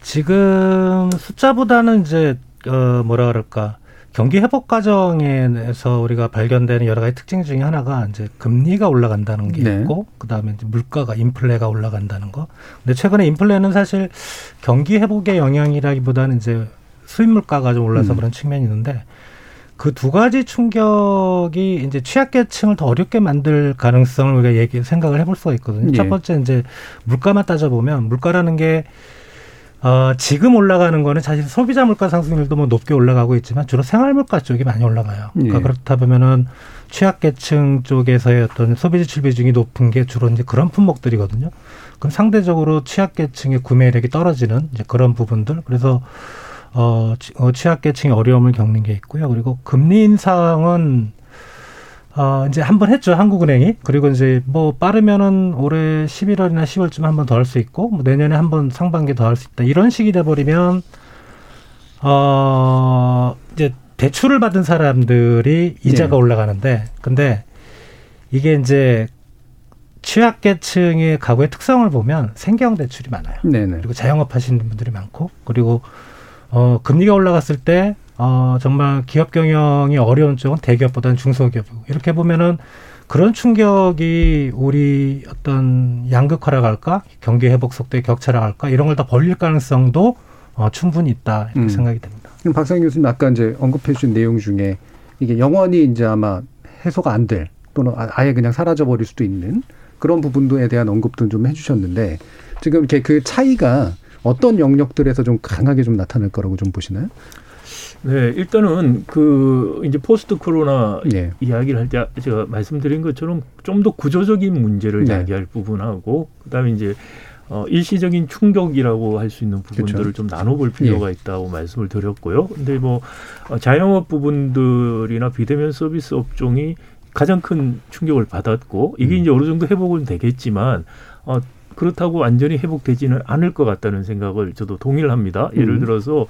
지금 숫자보다는 이제 어 뭐라 그럴까 경기 회복 과정에서 우리가 발견되는 여러 가지 특징 중에 하나가 이제 금리가 올라간다는 게 네. 있고 그다음에 이제 물가가 인플레가 올라간다는 거. 근데 최근에 인플레는 사실 경기 회복의 영향이라기보다는 이제 수입 물가가 좀 올라서 음. 그런 측면이 있는데 그 두 가지 충격이 이제 취약계층을 더 어렵게 만들 가능성을 우리가 얘기 생각을 해볼 수가 있거든요. 예. 첫 번째 이제 물가만 따져 보면 물가라는 게 어, 지금 올라가는 거는 사실 소비자 물가 상승률도 뭐 높게 올라가고 있지만 주로 생활 물가 쪽이 많이 올라가요. 그러니까 예. 그렇다 보면은 취약계층 쪽에서의 어떤 소비 지출 비중이 높은 게 주로 이제 그런 품목들이거든요. 그럼 상대적으로 취약계층의 구매력이 떨어지는 이제 그런 부분들. 그래서 어, 어 취약계층이 어려움을 겪는 게 있고요. 그리고 금리 인상은 어, 이제 한 번 했죠. 한국은행이. 그리고 이제 뭐 빠르면은 올해 11월이나 10월쯤 한 번 더 할 수 있고, 뭐 내년에 한 번 상반기 더 할 수 있다. 이런 식이 돼버리면, 어, 이제 대출을 받은 사람들이 이자가 네. 올라가는데, 근데 이게 이제 취약계층의 가구의 특성을 보면 생계형 대출이 많아요. 네네. 그리고 자영업 하시는 분들이 많고, 그리고 어, 금리가 올라갔을 때 어, 정말 기업 경영이 어려운 쪽은 대기업보다는 중소기업이고 이렇게 보면은 그런 충격이 우리 어떤 양극화라 할까 경기 회복 속도의 격차라 할까 이런 걸 다 벌릴 가능성도 어, 충분히 있다 이렇게 음. 생각이 됩니다. 그럼 박상 교수님 아까 이제 언급해 주신 내용 중에 이게 영원히 이제 아마 해소가 안 될 또는 아, 아예 그냥 사라져 버릴 수도 있는 그런 부분도에 대한 언급도 좀 해주셨는데 지금 이렇게 그 차이가 어떤 영역들에서 좀 강하게 좀 나타날 거라고 좀 보시나요? 네, 일단은 그 이제 포스트 코로나 네. 이야기를 할 때 제가 말씀드린 것처럼 좀 더 구조적인 문제를 네. 이야기할 부분하고 그다음에 이제 어, 일시적인 충격이라고 할 수 있는 부분들을 그렇죠. 좀 나눠볼 필요가 예. 있다고 말씀을 드렸고요. 근데 뭐 어, 자영업 부분들이나 비대면 서비스 업종이 가장 큰 충격을 받았고 이게 음. 이제 어느 정도 회복은 되겠지만 어, 그렇다고 완전히 회복되지는 않을 것 같다는 생각을 저도 동의를 합니다. 예를 음. 들어서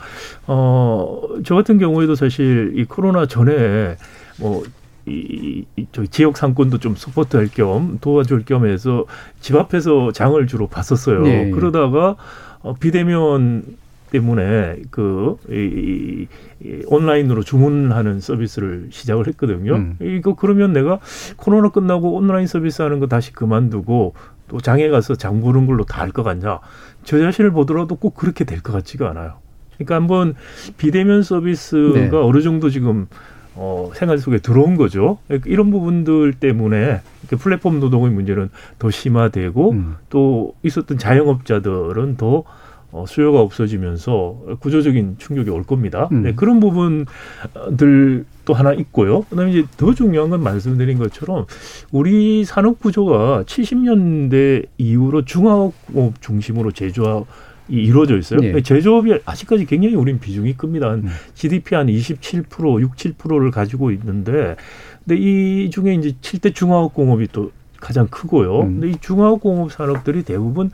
어 저 같은 경우에도 사실 이 코로나 전에 뭐 이, 이, 저기 지역 상권도 좀 서포트할 겸 도와줄 겸 해서 집 앞에서 장을 주로 봤었어요. 네. 그러다가 어, 비대면 때문에 그 이, 이, 온라인으로 주문하는 서비스를 시작을 했거든요. 음. 이거 그러면 내가 코로나 끝나고 온라인 서비스 하는 거 다시 그만두고 또 장에 가서 장 보는 걸로 다할것 같냐? 저 자신을 보더라도 꼭 그렇게 될 것 같지가 않아요. 그러니까 한번 비대면 서비스가 네. 어느 정도 지금 어, 생활 속에 들어온 거죠. 이런 부분들 때문에 플랫폼 노동의 문제는 더 심화되고 음. 또 있었던 자영업자들은 더 어, 수요가 없어지면서 구조적인 충격이 올 겁니다. 음. 네, 그런 부분들 또 하나 있고요. 그다음에 이제 더 중요한 건 말씀드린 것처럼 우리 산업 구조가 70년대 이후로 중화업 중심으로 제조업 이 이루어져 있어요. 네. 제조업이 아직까지 굉장히 우린 비중이 큽니다. 한 음. GDP 한 27%, 6, 7%를 가지고 있는데, 근데 이 중에 이제 7대 중화업 공업이 또 가장 크고요. 음. 근데 이 중화업 공업 산업들이 대부분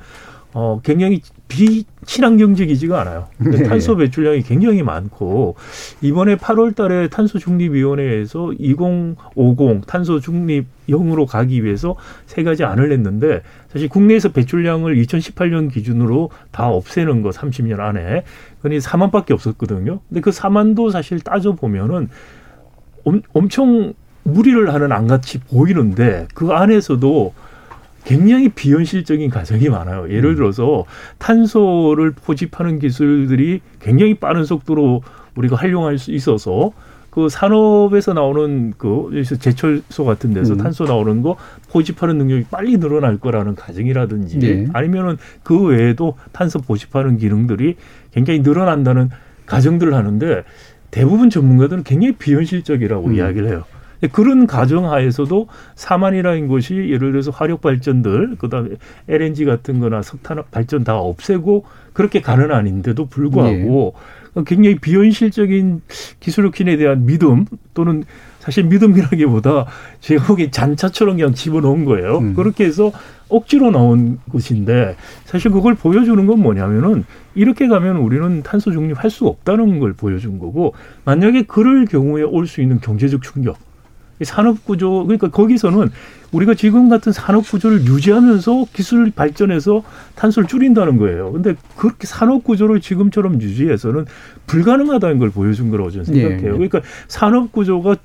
어, 굉장히 비친환경적이지가 않아요. 네. 탄소 배출량이 굉장히 많고 이번에 8월 달에 탄소 중립 위원회에서 2050 탄소 중립형으로 가기 위해서 세 가지 안을 냈는데 사실 국내에서 배출량을 2018년 기준으로 다 없애는 거 30년 안에 그니 4만밖에 없었거든요. 근데 그 4만도 사실 따져 보면은 엄, 엄청 무리를 하는 안 같이 보이는데 그 안에서도 굉장히 비현실적인 가정이 많아요. 예를 들어서 탄소를 포집하는 기술들이 굉장히 빠른 속도로 우리가 활용할 수 있어서 그 산업에서 나오는 그 제철소 같은 데서 음. 탄소 나오는 거 포집하는 능력이 빨리 늘어날 거라는 가정이라든지 네. 아니면은 그 외에도 탄소 포집하는 기능들이 굉장히 늘어난다는 가정들을 하는데 대부분 전문가들은 굉장히 비현실적이라고 음. 이야기를 해요. 그런 가정 하에서도 사만이라는 것이 예를 들어서 화력 발전들 그다음에 LNG 같은 거나 석탄 발전 다 없애고 그렇게 가는 아닌데도 불구하고 굉장히 비현실적인 기술 혁신에 대한 믿음 또는 사실 믿음이라기보다 제가 보기엔 잔차처럼 그냥 집어넣은 거예요. 음. 그렇게 해서 억지로 나온 것인데 사실 그걸 보여주는 건 뭐냐면은 이렇게 가면 우리는 탄소 중립할 수 없다는 걸 보여준 거고 만약에 그럴 경우에 올 수 있는 경제적 충격 이 산업 구조 그러니까 거기서는 우리가 지금 같은 산업 구조를 유지하면서 기술 발전해서 탄소를 줄인다는 거예요. 근데 그렇게 산업 구조를 지금처럼 유지해서는 불가능하다는 걸 보여준 거라고 저는 생각해요. 예, 예. 그러니까 산업 구조가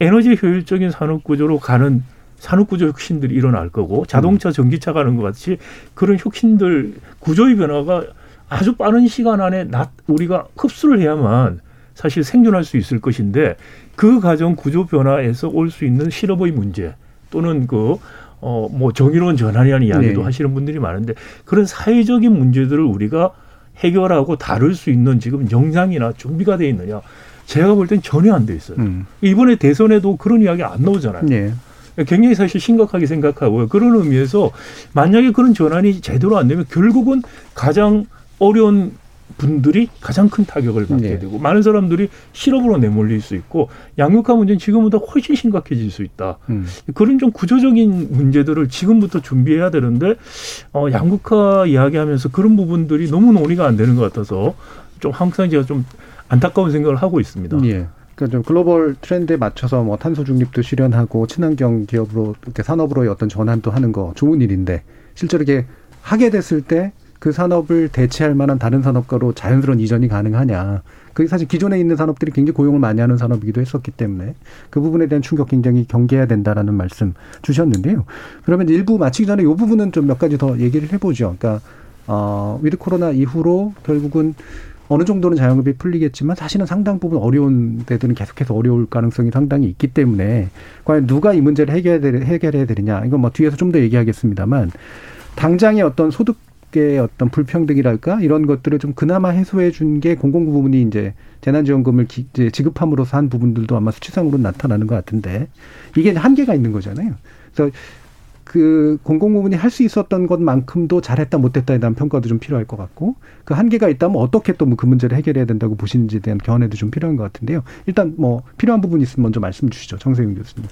에너지 효율적인 산업 구조로 가는 산업 구조 혁신들이 일어날 거고 자동차, 전기차 가는 것 같이 그런 혁신들 구조의 변화가 아주 빠른 시간 안에 나, 우리가 흡수를 해야만 사실 생존할 수 있을 것인데 그 과정 구조 변화에서 올 수 있는 실업의 문제 또는 그 어 뭐 정의로운 전환이라는 이야기도 네. 하시는 분들이 많은데 그런 사회적인 문제들을 우리가 해결하고 다룰 수 있는 지금 영상이나 준비가 돼 있느냐 제가 볼 땐 전혀 안 돼 있어요. 음. 이번에 대선에도 그런 이야기 안 나오잖아요. 네. 굉장히 사실 심각하게 생각하고요. 그런 의미에서 만약에 그런 전환이 제대로 안 되면 결국은 가장 어려운 분들이 가장 큰 타격을 받게 네. 되고 많은 사람들이 실업으로 내몰릴 수 있고 양극화 문제는 지금보다 훨씬 심각해질 수 있다. 음. 그런 좀 구조적인 문제들을 지금부터 준비해야 되는데 어, 양극화 이야기하면서 그런 부분들이 너무 논의가 안 되는 것 같아서 좀 항상 제가 좀 안타까운 생각을 하고 있습니다. 예. 그러니까 좀 글로벌 트렌드에 맞춰서 뭐 탄소 중립도 실현하고 친환경 기업으로 이렇게 산업으로의 어떤 전환도 하는 거 좋은 일인데 실제로 이게 하게 됐을 때 그 산업을 대체할 만한 다른 산업가로 자연스러운 이전이 가능하냐. 그게 사실 기존에 있는 산업들이 굉장히 고용을 많이 하는 산업이기도 했었기 때문에 그 부분에 대한 충격 굉장히 경계해야 된다라는 말씀 주셨는데요. 그러면 일부 마치기 전에 이 부분은 좀 몇 가지 더 얘기를 해보죠. 그러니까 어, 위드 코로나 이후로 결국은 어느 정도는 자영업이 풀리겠지만 사실은 상당 부분 어려운 데들은 계속해서 어려울 가능성이 상당히 있기 때문에 과연 누가 이 문제를 해결해, 해결해야 되느냐 이건 뭐 뒤에서 좀 더 얘기하겠습니다만 당장의 어떤 소득 의 어떤 불평등이랄까 이런 것들을 좀 그나마 해소해 준 게 공공부 부분이 이제 재난지원금을 기, 이제 지급함으로써 한 부분들도 아마 수치상으로 나타나는 것 같은데 이게 한계가 있는 거잖아요. 그래서 그 공공 부문이 할 수 있었던 것만큼도 잘했다 못했다에 대한 평가도 좀 필요할 것 같고 그 한계가 있다면 어떻게 또 그 문제를 해결해야 된다고 보시는지에 대한 견해도 좀 필요한 것 같은데요. 일단 뭐 필요한 부분이 있으면 먼저 말씀 주시죠, 정세윤 교수님.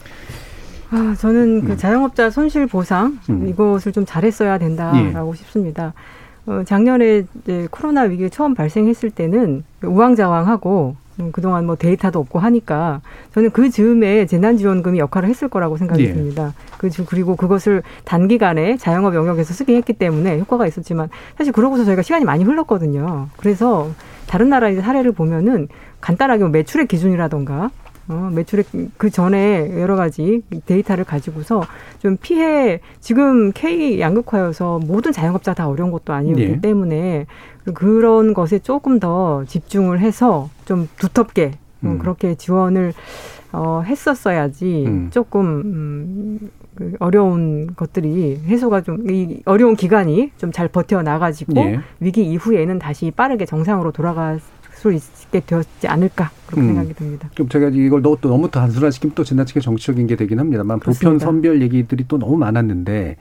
아, 저는 그 음. 자영업자 손실 보상 음. 이것을 좀 잘했어야 된다라고 싶습니다. 어, 작년에 이제 코로나 위기 처음 발생했을 때는 우왕좌왕하고 음, 그동안 뭐 데이터도 없고 하니까 저는 그 즈음에 재난지원금이 역할을 했을 거라고 생각했습니다. 그 주- 그리고 그것을 단기간에 자영업 영역에서 쓰게 했기 때문에 효과가 있었지만 사실 그러고서 저희가 시간이 많이 흘렀거든요. 그래서 다른 나라의 사례를 보면은 간단하게 뭐 매출의 기준이라던가 어, 매출액 그 전에 여러 가지 데이터를 가지고서 좀 피해 지금 K 양극화여서 모든 자영업자 다 어려운 것도 아니기 네. 때문에 그런 것에 조금 더 집중을 해서 좀 두텁게 음, 음. 그렇게 지원을 어, 했었어야지 음. 조금 음, 그 어려운 것들이 해소가 좀 이 어려운 기간이 좀 잘 버텨 나가지고 예. 위기 이후에는 다시 빠르게 정상으로 돌아갈 수 있게 되었지 않을까 그렇게 음. 생각이 듭니다. 좀 제가 이걸 너, 또 너무 단순화시키면 또 지나치게 정치적인 게 되긴 합니다만 보편 그렇습니다. 선별 얘기들이 또 너무 많았는데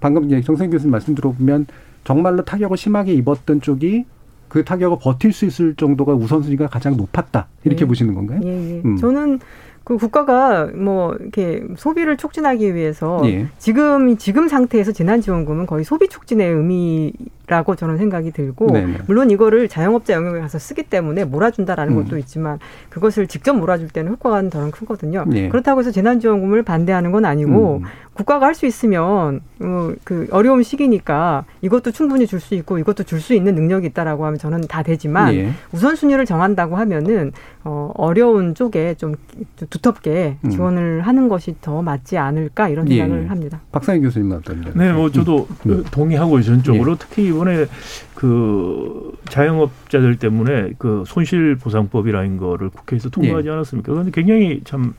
방금 이제 정생 교수님 말씀 들어보면 정말로 타격을 심하게 입었던 쪽이 그 타격을 버틸 수 있을 정도가 우선순위가 가장 높았다 이렇게 네. 보시는 건가요? 예, 예. 음. 저는 그 국가가 뭐 이렇게 소비를 촉진하기 위해서 예. 지금 지금 상태에서 재난지원금은 거의 소비 촉진의 의미 라고 저는 생각이 들고 네네. 물론 이거를 자영업자 영역에 가서 쓰기 때문에 몰아준다라는 음. 것도 있지만 그것을 직접 몰아줄 때는 효과가 더 크거든요. 예. 그렇다고 해서 재난지원금을 반대하는 건 아니고 음. 국가가 할 수 있으면 어, 그 어려운 시기니까 이것도 충분히 줄 수 있고 이것도 줄 수 있는 능력이 있다라고 하면 저는 다 되지만 예. 우선순위를 정한다고 하면은 어, 어려운 쪽에 좀 두텁게 음. 지원을 하는 것이 더 맞지 않을까 이런 예. 생각을 합니다. 박상희 교수님은 어떤가요? 네, 뭐 저도 음. 동의하고 전적으로 특히 이번에 그 자영업자들 때문에 그 손실 보상법이라는 거를 국회에서 통과하지 않았습니까? 그런데 굉장히 참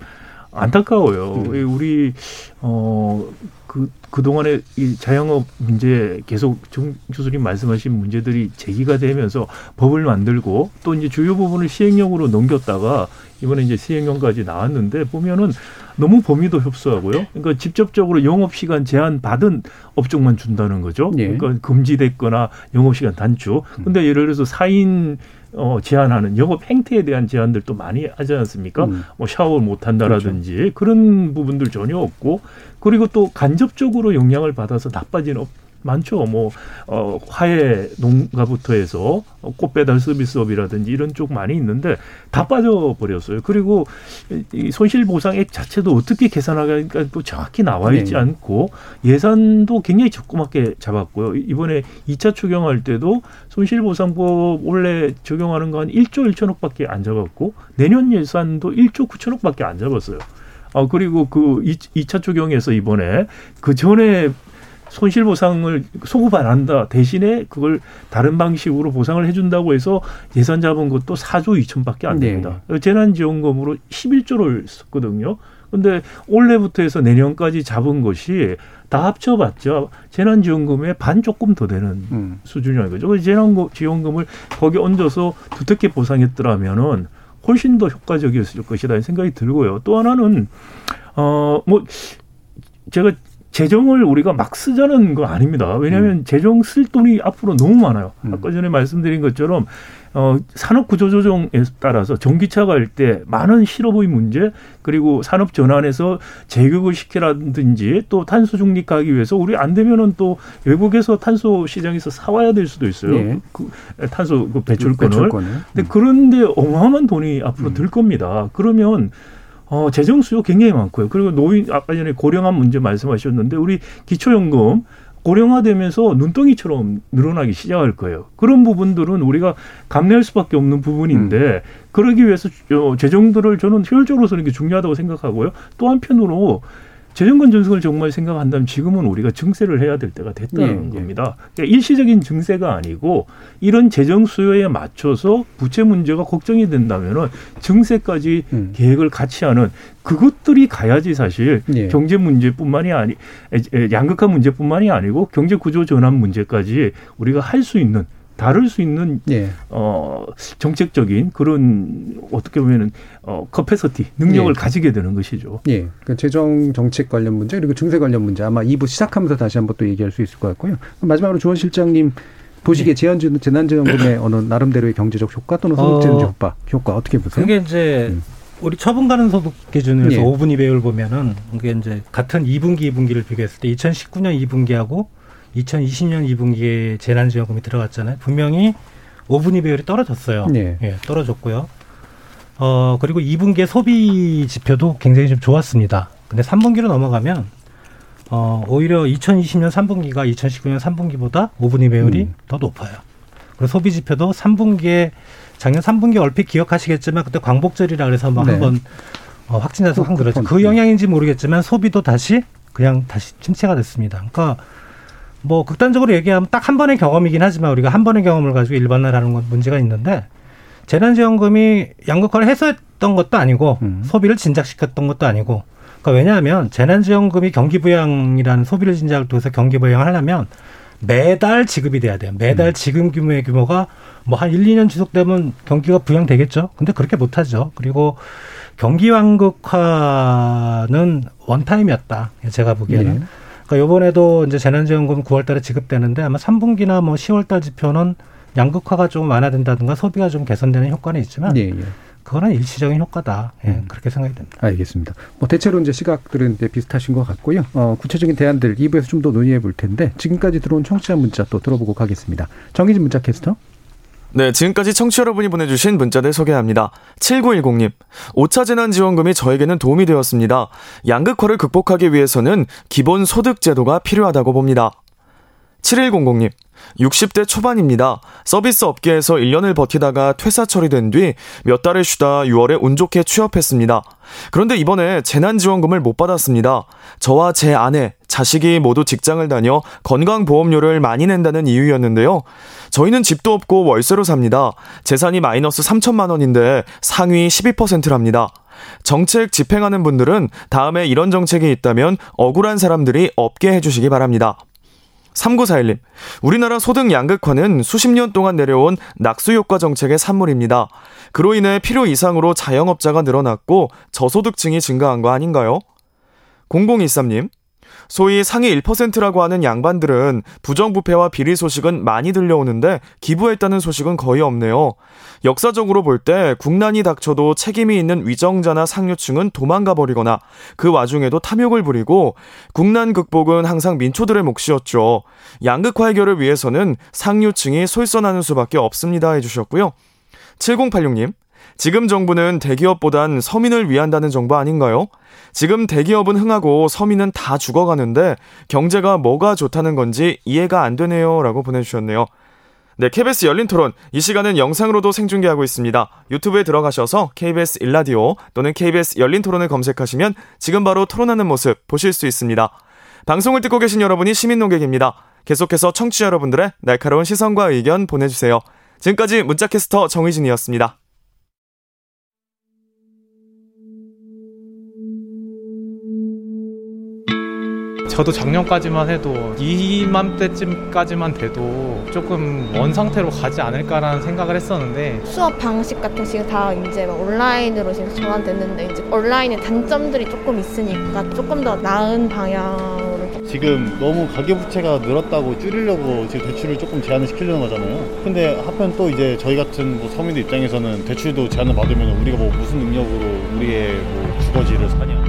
안타까워요. 음. 우리 어그 그동안에 이 자영업 문제 계속 정 교수님 말씀하신 문제들이 제기가 되면서 법을 만들고 또 이제 주요 부분을 시행령으로 넘겼다가 이번에 이제 시행령까지 나왔는데 보면은 너무 범위도 협소하고요. 그러니까 직접적으로 영업 시간 제한 받은 업종만 준다는 거죠. 예. 그러니까 금지됐거나 영업 시간 단축. 근데 예를 들어서 사인 어, 제한하는 영업 행태에 대한 제한들도 많이 하지 않습니까? 음. 뭐 샤워 못 한다라든지 그런 부분들 전혀 없고 그리고 또 간접적으로 영향을 받아서 나빠진 업 많죠. 뭐 어, 화해 농가부터 해서 어, 꽃 배달 서비스업이라든지 이런 쪽 많이 있는데 다 빠져 버렸어요. 그리고 이- 이 손실 보상액 자체도 어떻게 계산하니까 또 정확히 나와 있지 네. 않고 예산도 굉장히 조그맣게 잡았고요. 이- 이번에 2차 추경할 때도 손실보상법 원래 적용하는 건 1조 1천억밖에 안 잡았고 내년 예산도 1조 9천억밖에 안 잡았어요. 아 그리고 그 2, 차 추경에서 이번에 그 전에 손실보상을 소급 안 한다 대신에 그걸 다른 방식으로 보상을 해준다고 해서 예산 잡은 것도 4조 2천밖에 안 됩니다. 재난지원금으로 11조를 썼거든요. 근데 올해부터 해서 내년까지 잡은 것이 다 합쳐봤자 재난지원금의 반 조금 더 되는 음. 수준이라는 거죠. 그 재난지원금을 거기 얹어서 두텁게 보상했더라면은 훨씬 더 효과적이었을 것이다 생각이 들고요. 또 하나는 어 뭐 제가 재정을 우리가 막 쓰자는 거 아닙니다. 왜냐하면 재정 쓸 돈이 앞으로 너무 많아요. 음. 아까 전에 말씀드린 것처럼 어, 산업 구조 조정에 따라서 전기차 갈 때 많은 실업의 문제 그리고 산업 전환에서 제격을 시키라든지 또 탄소 중립 가기 위해서 우리 안 되면은 또 외국에서 탄소 시장에서 사와야 될 수도 있어요. 예. 그 탄소 그 배출권을. 배출권을. 근데 그런데 어마어마한 돈이 앞으로 음. 들 겁니다. 그러면 어, 재정 수요 굉장히 많고요. 그리고 노인 아까 전에 고령화 문제 말씀하셨는데 우리 기초연금 고령화되면서 눈덩이처럼 늘어나기 시작할 거예요. 그런 부분들은 우리가 감내할 수밖에 없는 부분인데 그러기 위해서 어, 재정들을 저는 효율적으로 쓰는 게 중요하다고 생각하고요. 또 한편으로 재정 건전성을 정말 생각한다면 지금은 우리가 증세를 해야 될 때가 됐다는 예, 예. 겁니다. 그러니까 일시적인 증세가 아니고 이런 재정 수요에 맞춰서 부채 문제가 걱정이 된다면은 증세까지 음. 계획을 같이 하는 그것들이 가야지 사실 예. 경제 문제뿐만이 아니 양극화 문제뿐만이 아니고 경제 구조 전환 문제까지 우리가 할 수 있는 다룰 수 있는 예. 어 정책적인 그런 어떻게 보면은 어 커패서티 능력을 예. 가지게 되는 것이죠. 예. 그 재정 정책 관련 문제 그리고 증세 관련 문제 아마 2부 시작하면서 다시 한번 또 얘기할 수 있을 것 같고요. 마지막으로 조원 실장님 보시기에 재난 재난지원금의 어느 나름대로의 경제적 효과 또는 소득 재정 어, 효과 효과 어떻게 보세요? 그게 이제 음. 우리 처분 가능 소득 기준에서 예. 5분위 배율 보면은 그게 이제 같은 2분기 2분기를 비교했을 때 2019년 2분기하고 2020년 2분기에 재난지원금이 들어갔잖아요. 분명히 5분위 배율이 떨어졌어요. 네. 예, 떨어졌고요. 어, 그리고 2분기의 소비 지표도 굉장히 좀 좋았습니다. 근데 3분기로 넘어가면 어, 오히려 2020년 3분기가 2019년 3분기보다 5분위 배율이 음. 더 높아요. 그리고 소비 지표도 3분기에 작년 3분기 얼핏 기억하시겠지만 그때 광복절이라 그래서 뭐 네. 한번 어, 확진자 수 확 늘었죠. 쿠폰. 그 영향인지 모르겠지만 소비도 다시 그냥 다시 침체가 됐습니다. 그러니까 뭐 극단적으로 얘기하면 딱 한 번의 경험이긴 하지만 우리가 한 번의 경험을 가지고 일반화라는 건 문제가 있는데 재난지원금이 양극화를 해소했던 것도 아니고 음. 소비를 진작시켰던 것도 아니고 그러니까 왜냐하면 재난지원금이 경기부양이라는 소비를 진작을 통해서 경기부양을 하려면 매달 지급이 돼야 돼요. 매달 음. 지급 규모의 규모가 뭐한 1, 2년 지속되면 경기가 부양되겠죠. 근데 그렇게 못하죠. 그리고 경기 완극화는 원타임이었다. 제가 보기에는. 예. 그러니까 요번에도 이제 재난지원금 9월 달에 지급되는데 아마 3분기나 뭐 10월 달 지표는 양극화가 좀 완화된다든가 소비가 좀 개선되는 효과는 있지만 예, 예. 그거는 일시적인 효과다. 예, 음. 그렇게 생각이 됩니다. 알겠습니다. 뭐 대체로 이제 시각들은 비슷하신 것 같고요. 어, 구체적인 대안들 2부에서 좀 더 논의해 볼 텐데 지금까지 들어온 청취자 문자 또 들어보고 가겠습니다. 정희진 문자 캐스터. 네, 지금까지 청취 여러분이 보내주신 문자들 소개합니다. 7910님, 5차 재난지원금이 저에게는 도움이 되었습니다. 양극화를 극복하기 위해서는 기본 소득 제도가 필요하다고 봅니다. 7100님, 60대 초반입니다. 서비스 업계에서 1년을 버티다가 퇴사 처리된 뒤 몇 달을 쉬다 6월에 운 좋게 취업했습니다. 그런데 이번에 재난지원금을 못 받았습니다. 저와 제 아내, 자식이 모두 직장을 다녀 건강보험료를 많이 낸다는 이유였는데요. 저희는 집도 없고 월세로 삽니다. 재산이 마이너스 3천만 원인데 상위 12%랍니다. 정책 집행하는 분들은 다음에 이런 정책이 있다면 억울한 사람들이 없게 해주시기 바랍니다. 3941님, 우리나라 소득 양극화는 수십 년 동안 내려온 낙수효과 정책의 산물입니다. 그로 인해 필요 이상으로 자영업자가 늘어났고 저소득층이 증가한 거 아닌가요? 0023님, 소위 상위 1%라고 하는 양반들은 부정부패와 비리 소식은 많이 들려오는데 기부했다는 소식은 거의 없네요. 역사적으로 볼 때 국난이 닥쳐도 책임이 있는 위정자나 상류층은 도망가 버리거나 그 와중에도 탐욕을 부리고 국난 극복은 항상 민초들의 몫이었죠. 양극화 해결을 위해서는 상류층이 솔선하는 수밖에 없습니다 해주셨고요. 7086님, 지금 정부는 대기업보단 서민을 위한다는 정부 아닌가요? 지금 대기업은 흥하고 서민은 다 죽어가는데 경제가 뭐가 좋다는 건지 이해가 안 되네요. 라고 보내주셨네요. 네, KBS 열린 토론. 이 시간은 영상으로도 생중계하고 있습니다. 유튜브에 들어가셔서 KBS 일라디오 또는 KBS 열린 토론을 검색하시면 지금 바로 토론하는 모습 보실 수 있습니다. 방송을 듣고 계신 여러분이 시민 농객입니다. 계속해서 청취자 여러분들의 날카로운 시선과 의견 보내주세요. 지금까지 문자캐스터 정의진이었습니다. 저도 작년까지만 해도 이맘때쯤까지만 돼도 조금 원 상태로 가지 않을까라는 생각을 했었는데 수업 방식 같은 지금 다 이제 온라인으로 지금 전환됐는데 이제 온라인의 단점들이 조금 있으니까 조금 더 나은 방향으로 지금 너무 가계부채가 늘었다고 줄이려고 지금 대출을 조금 제한을 시키려는 거잖아요. 근데 하편 또 이제 저희 같은 뭐 서민들 입장에서는 대출도 제한을 받으면 우리가 뭐 무슨 능력으로 우리의 뭐 주거지를 사냐.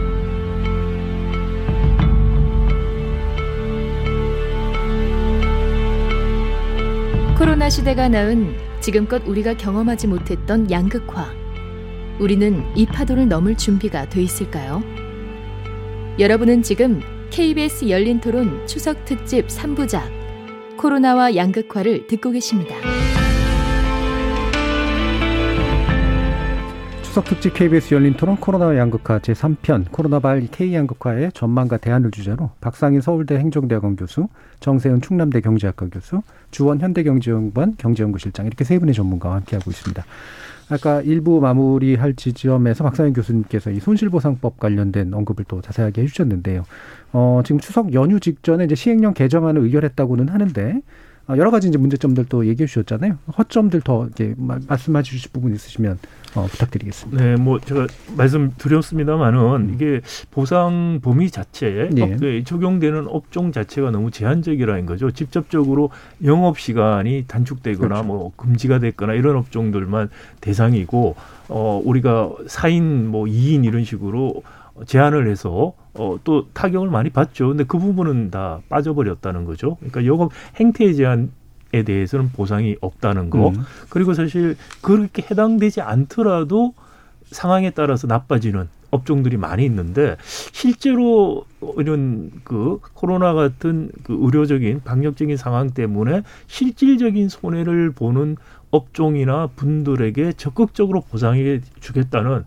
코로나 시대가 낳은 지금껏 우리가 경험하지 못했던 양극화. 우리는 이 파도를 넘을 준비가 돼 있을까요? 여러분은 지금 KBS 열린 토론 추석 특집 3부작 코로나와 양극화를 듣고 계십니다. 추석 특집 KBS 열린 토론 코로나와 양극화 제3편 코로나 발 K양극화의 전망과 대안을 주제로 박상인 서울대 행정대학원 교수, 정세은 충남대 경제학과 교수, 주원 현대경제연구원 경제연구실장 이렇게 세 분의 전문가와 함께하고 있습니다. 아까 일부 마무리할 지점에서 박상현 교수님께서 이 손실보상법 관련된 언급을 또 자세하게 해주셨는데요. 어, 지금 추석 연휴 직전에 이제 시행령 개정안을 의결했다고는 하는데 어, 여러 가지 이제 문제점들도 얘기해 주셨잖아요. 허점들 더 이제 말씀해 주실 부분 있으시면 어, 부탁드리겠습니다. 네, 뭐 제가 말씀드렸습니다만은 이게 보상 범위 자체에 예. 적용되는 업종 자체가 너무 제한적이라는 거죠. 직접적으로 영업 시간이 단축되거나 그렇죠. 뭐 금지가 됐거나 이런 업종들만 대상이고 어 우리가 사인뭐2인 이런 식으로 제한을 해서 어, 또 타격을 많이 받죠. 근데 그 부분은 다 빠져버렸다는 거죠. 그러니까 영업 행태에 제한 에 대해서는 보상이 없다는 거. 음. 그리고 사실 그렇게 해당되지 않더라도 상황에 따라서 나빠지는 업종들이 많이 있는데 실제로 이런 그 코로나 같은 그 의료적인 방역적인 상황 때문에 실질적인 손해를 보는 업종이나 분들에게 적극적으로 보상해 주겠다는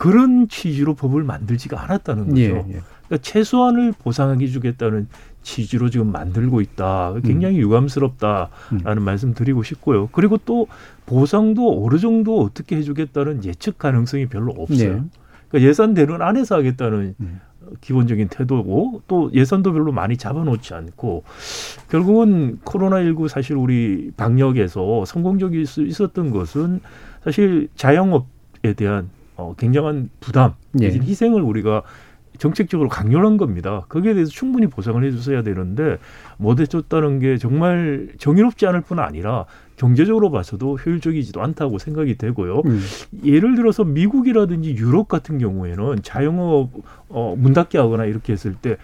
그런 취지로 법을 만들지가 않았다는 거죠. 예, 예. 그러니까 최소한을 보상해 주겠다는 취지로 지금 만들고 있다. 굉장히 음. 유감스럽다라는 음. 말씀 드리고 싶고요. 그리고 또 보상도 어느 정도 어떻게 해주겠다는 예측 가능성이 별로 없어요. 네. 그러니까 예산대로 안에서 하겠다는 음. 기본적인 태도고 또 예산도 별로 많이 잡아놓지 않고 결국은 코로나19 사실 우리 방역에서 성공적일 수 있었던 것은 사실 자영업에 대한 어, 굉장한 부담, 네. 희생을 우리가 정책적으로 강요한 겁니다. 거기에 대해서 충분히 보상을 해주셔야 되는데 못 해줬다는 게 정말 정의롭지 않을 뿐 아니라 경제적으로 봐서도 효율적이지도 않다고 생각이 되고요. 음. 예를 들어서 미국이라든지 유럽 같은 경우에는 자영업 어, 문 닫게 하거나 이렇게 했을 때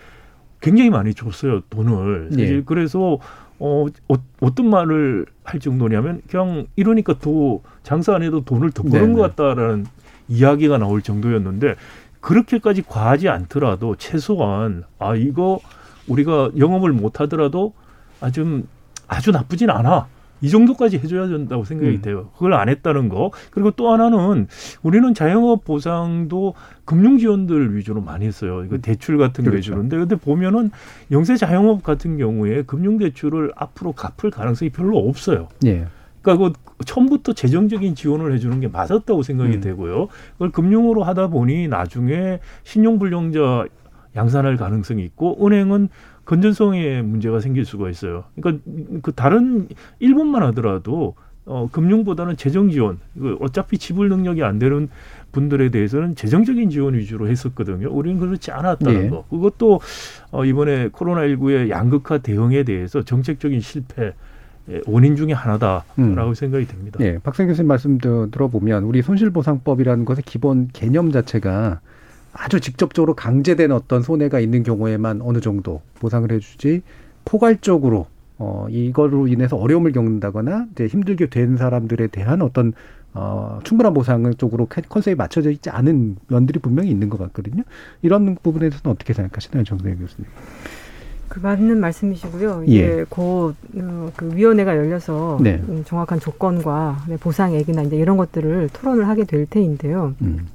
굉장히 많이 줬어요 돈을. 네. 그래서 어, 어, 떤 말을 할 정도냐면 그냥 이러니까 더 장사 안 해도 돈을 더 버는 네네. 것 같다라는 이야기가 나올 정도였는데 그렇게까지 과하지 않더라도 최소한 아 이거 우리가 영업을 못 하더라도 아주 아주 나쁘진 않아. 이 정도까지 해줘야 된다고 생각이 음. 돼요. 그걸 안 했다는 거. 그리고 또 하나는 우리는 자영업 보상도 금융 지원들 위주로 많이 했어요. 이거 대출 같은 그렇죠. 게 주는데 근데 보면은 영세 자영업 같은 경우에 금융 대출을 앞으로 갚을 가능성이 별로 없어요. 예. 그러니까 그 처음부터 재정적인 지원을 해주는 게 맞았다고 생각이 음. 되고요. 그걸 금융으로 하다 보니 나중에 신용불량자 양산할 가능성이 있고 은행은 건전성에 문제가 생길 수가 있어요. 그러니까 그 다른 일본만 하더라도 어, 금융보다는 재정 지원, 어차피 지불 능력이 안 되는 분들에 대해서는 재정적인 지원 위주로 했었거든요. 우리는 그렇지 않았다는 네. 거. 그것도 어, 이번에 코로나19의 양극화 대응에 대해서 정책적인 실패 원인 중의 하나다라고 음. 생각이 됩니다. 네, 박생 교수님 말씀 들어보면 우리 손실보상법이라는 것의 기본 개념 자체가 아주 직접적으로 강제된 어떤 손해가 있는 경우에만 어느 정도 보상을 해주지 포괄적으로 어 이거로 인해서 어려움을 겪는다거나 이제 힘들게 된 사람들에 대한 어떤 어 충분한 보상 쪽으로 컨셉이 맞춰져 있지 않은 면들이 분명히 있는 것 같거든요. 이런 부분에 대해서는 어떻게 생각하시나요, 정세영 교수님? 그 맞는 말씀이시고요. 이제 예. 곧그 어, 위원회가 열려서 네. 음, 정확한 조건과 네, 보상액이나 이제 이런 것들을 토론을 하게 될 테인데요. 음.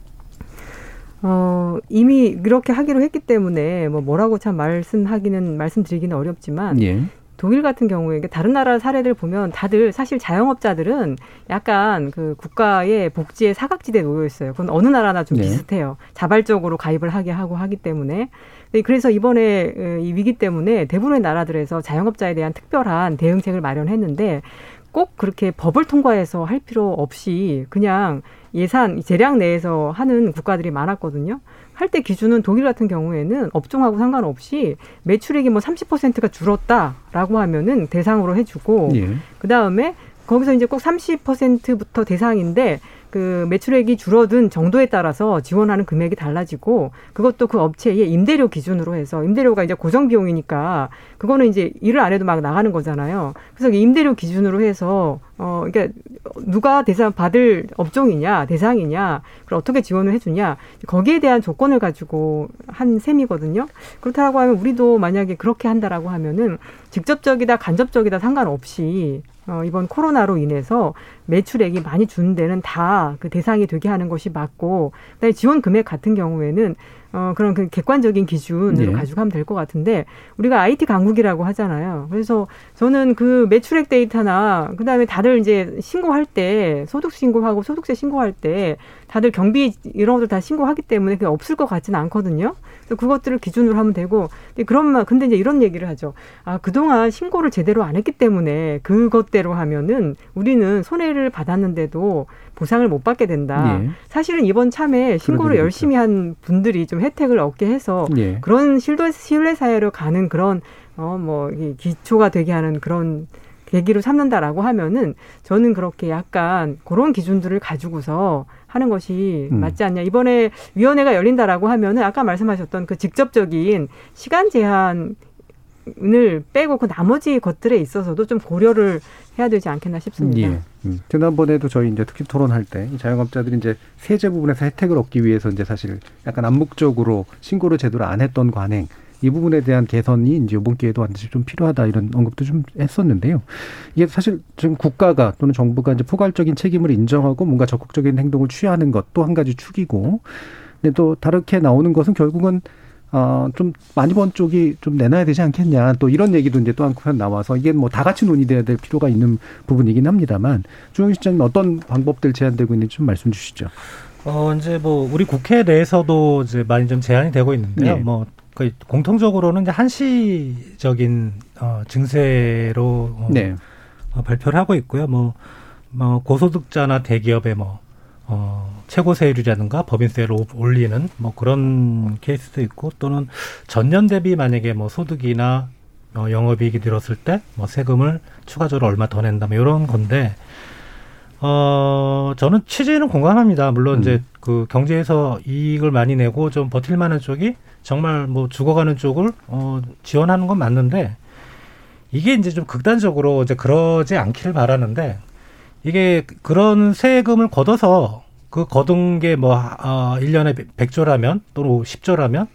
어, 이미 이렇게 하기로 했기 때문에 뭐 뭐라고 참 말씀하기는 말씀드리기는 어렵지만 예. 독일 같은 경우에 다른 나라 사례들 보면 다들 사실 자영업자들은 약간 그 국가의 복지의 사각지대에 놓여 있어요. 그건 어느 나라나 좀 네. 비슷해요. 자발적으로 가입을 하게 하고 하기 때문에. 네, 그래서 이번에 이 위기 때문에 대부분의 나라들에서 자영업자에 대한 특별한 대응책을 마련했는데 꼭 그렇게 법을 통과해서 할 필요 없이 그냥 예산 재량 내에서 하는 국가들이 많았거든요. 할 때 기준은 독일 같은 경우에는 업종하고 상관없이 매출액이 뭐 30%가 줄었다라고 하면은 대상으로 해주고 예. 그 다음에 거기서 이제 꼭 30%부터 대상인데 그 매출액이 줄어든 정도에 따라서 지원하는 금액이 달라지고 그것도 그 업체의 임대료 기준으로 해서 임대료가 이제 고정 비용이니까 그거는 이제 일을 안 해도 막 나가는 거잖아요. 그래서 임대료 기준으로 해서 어 그러니까 누가 대상 받을 업종이냐 대상이냐 그걸 어떻게 지원을 해주냐 거기에 대한 조건을 가지고 한 셈이거든요. 그렇다고 하면 우리도 만약에 그렇게 한다라고 하면은 직접적이다 간접적이다 상관없이 어, 이번 코로나로 인해서 매출액이 많이 준 데는 다 그 대상이 되게 하는 것이 맞고, 그다음에 지원 금액 같은 경우에는 어, 그런 그 객관적인 기준으로 네. 가지고 하면 될 것 같은데 우리가 IT 강국이라고 하잖아요. 그래서 저는 그 매출액 데이터나 그다음에 다들 이제 신고할 때 소득 신고하고 소득세 신고할 때 다들 경비 이런 것들 다 신고하기 때문에 그게 없을 것 같지는 않거든요. 그것들을 기준으로 하면 되고 근데 그런 말 근데 이제 이런 얘기를 하죠. 아, 그동안 신고를 제대로 안 했기 때문에 그것대로 하면은 우리는 손해를 받았는데도 보상을 못 받게 된다. 예. 사실은 이번 참에 신고를 열심히 한 분들이 좀 혜택을 얻게 해서 예. 그런 실도 신뢰 사회로 가는 그런 어뭐 기초가 되게 하는 그런 계기로 삼는다라고 하면은 저는 그렇게 약간 그런 기준들을 가지고서 하는 것이 음. 맞지 않냐. 이번에 위원회가 열린다라고 하면은 아까 말씀하셨던 그 직접적인 시간 제한 을 빼고 그 나머지 것들에 있어서도 좀 고려를 해야 되지 않겠나 싶습니다. 예. 음. 지난번에도 저희 이제 특히 토론할 때 자영업자들이 이제 세제 부분에서 혜택을 얻기 위해서 이제 사실 약간 암묵적으로 신고를 제대로 안 했던 관행 이 부분에 대한 개선이 이제 이번 기회도 반드시 좀 필요하다 이런 언급도 좀 했었는데요. 이게 사실 지금 국가가 또는 정부가 이제 포괄적인 책임을 인정하고 뭔가 적극적인 행동을 취하는 것또한 가지 축이고 근데 또 다르게 나오는 것은 결국은 어, 좀 많이 번 쪽이 좀 내놔야 되지 않겠냐. 또 이런 얘기도 이제 또 한편 나와서 이게 뭐 다 같이 논의돼야 될 필요가 있는 부분이긴 합니다만 주영 실장님 어떤 방법들 제안되고 있는지 좀 말씀 주시죠. 어, 이제 뭐 우리 국회 내에서도 이제 많이 좀 제안이 되고 있는데요. 네. 뭐 거의 공통적으로는 이제 한시적인 어, 증세로 어, 네. 어, 발표를 하고 있고요. 뭐, 뭐 고소득자나 대기업의 뭐 어, 최고 세율이라든가 법인세를 올리는 뭐 그런 케이스도 있고 또는 전년 대비 만약에 뭐 소득이나 어, 영업이익이 늘었을 때 뭐 세금을 추가적으로 얼마 더 낸다 뭐 이런 건데 어 저는 취지는 공감합니다. 물론 음. 이제 그 경제에서 이익을 많이 내고 좀 버틸 만한 쪽이 정말 뭐 죽어가는 쪽을 어 지원하는 건 맞는데 이게 이제 좀 극단적으로 이제 그러지 않기를 바라는데 이게 그런 세금을 걷어서 그 거둔 게뭐 어, 1년에 100조라면 또는 10조라면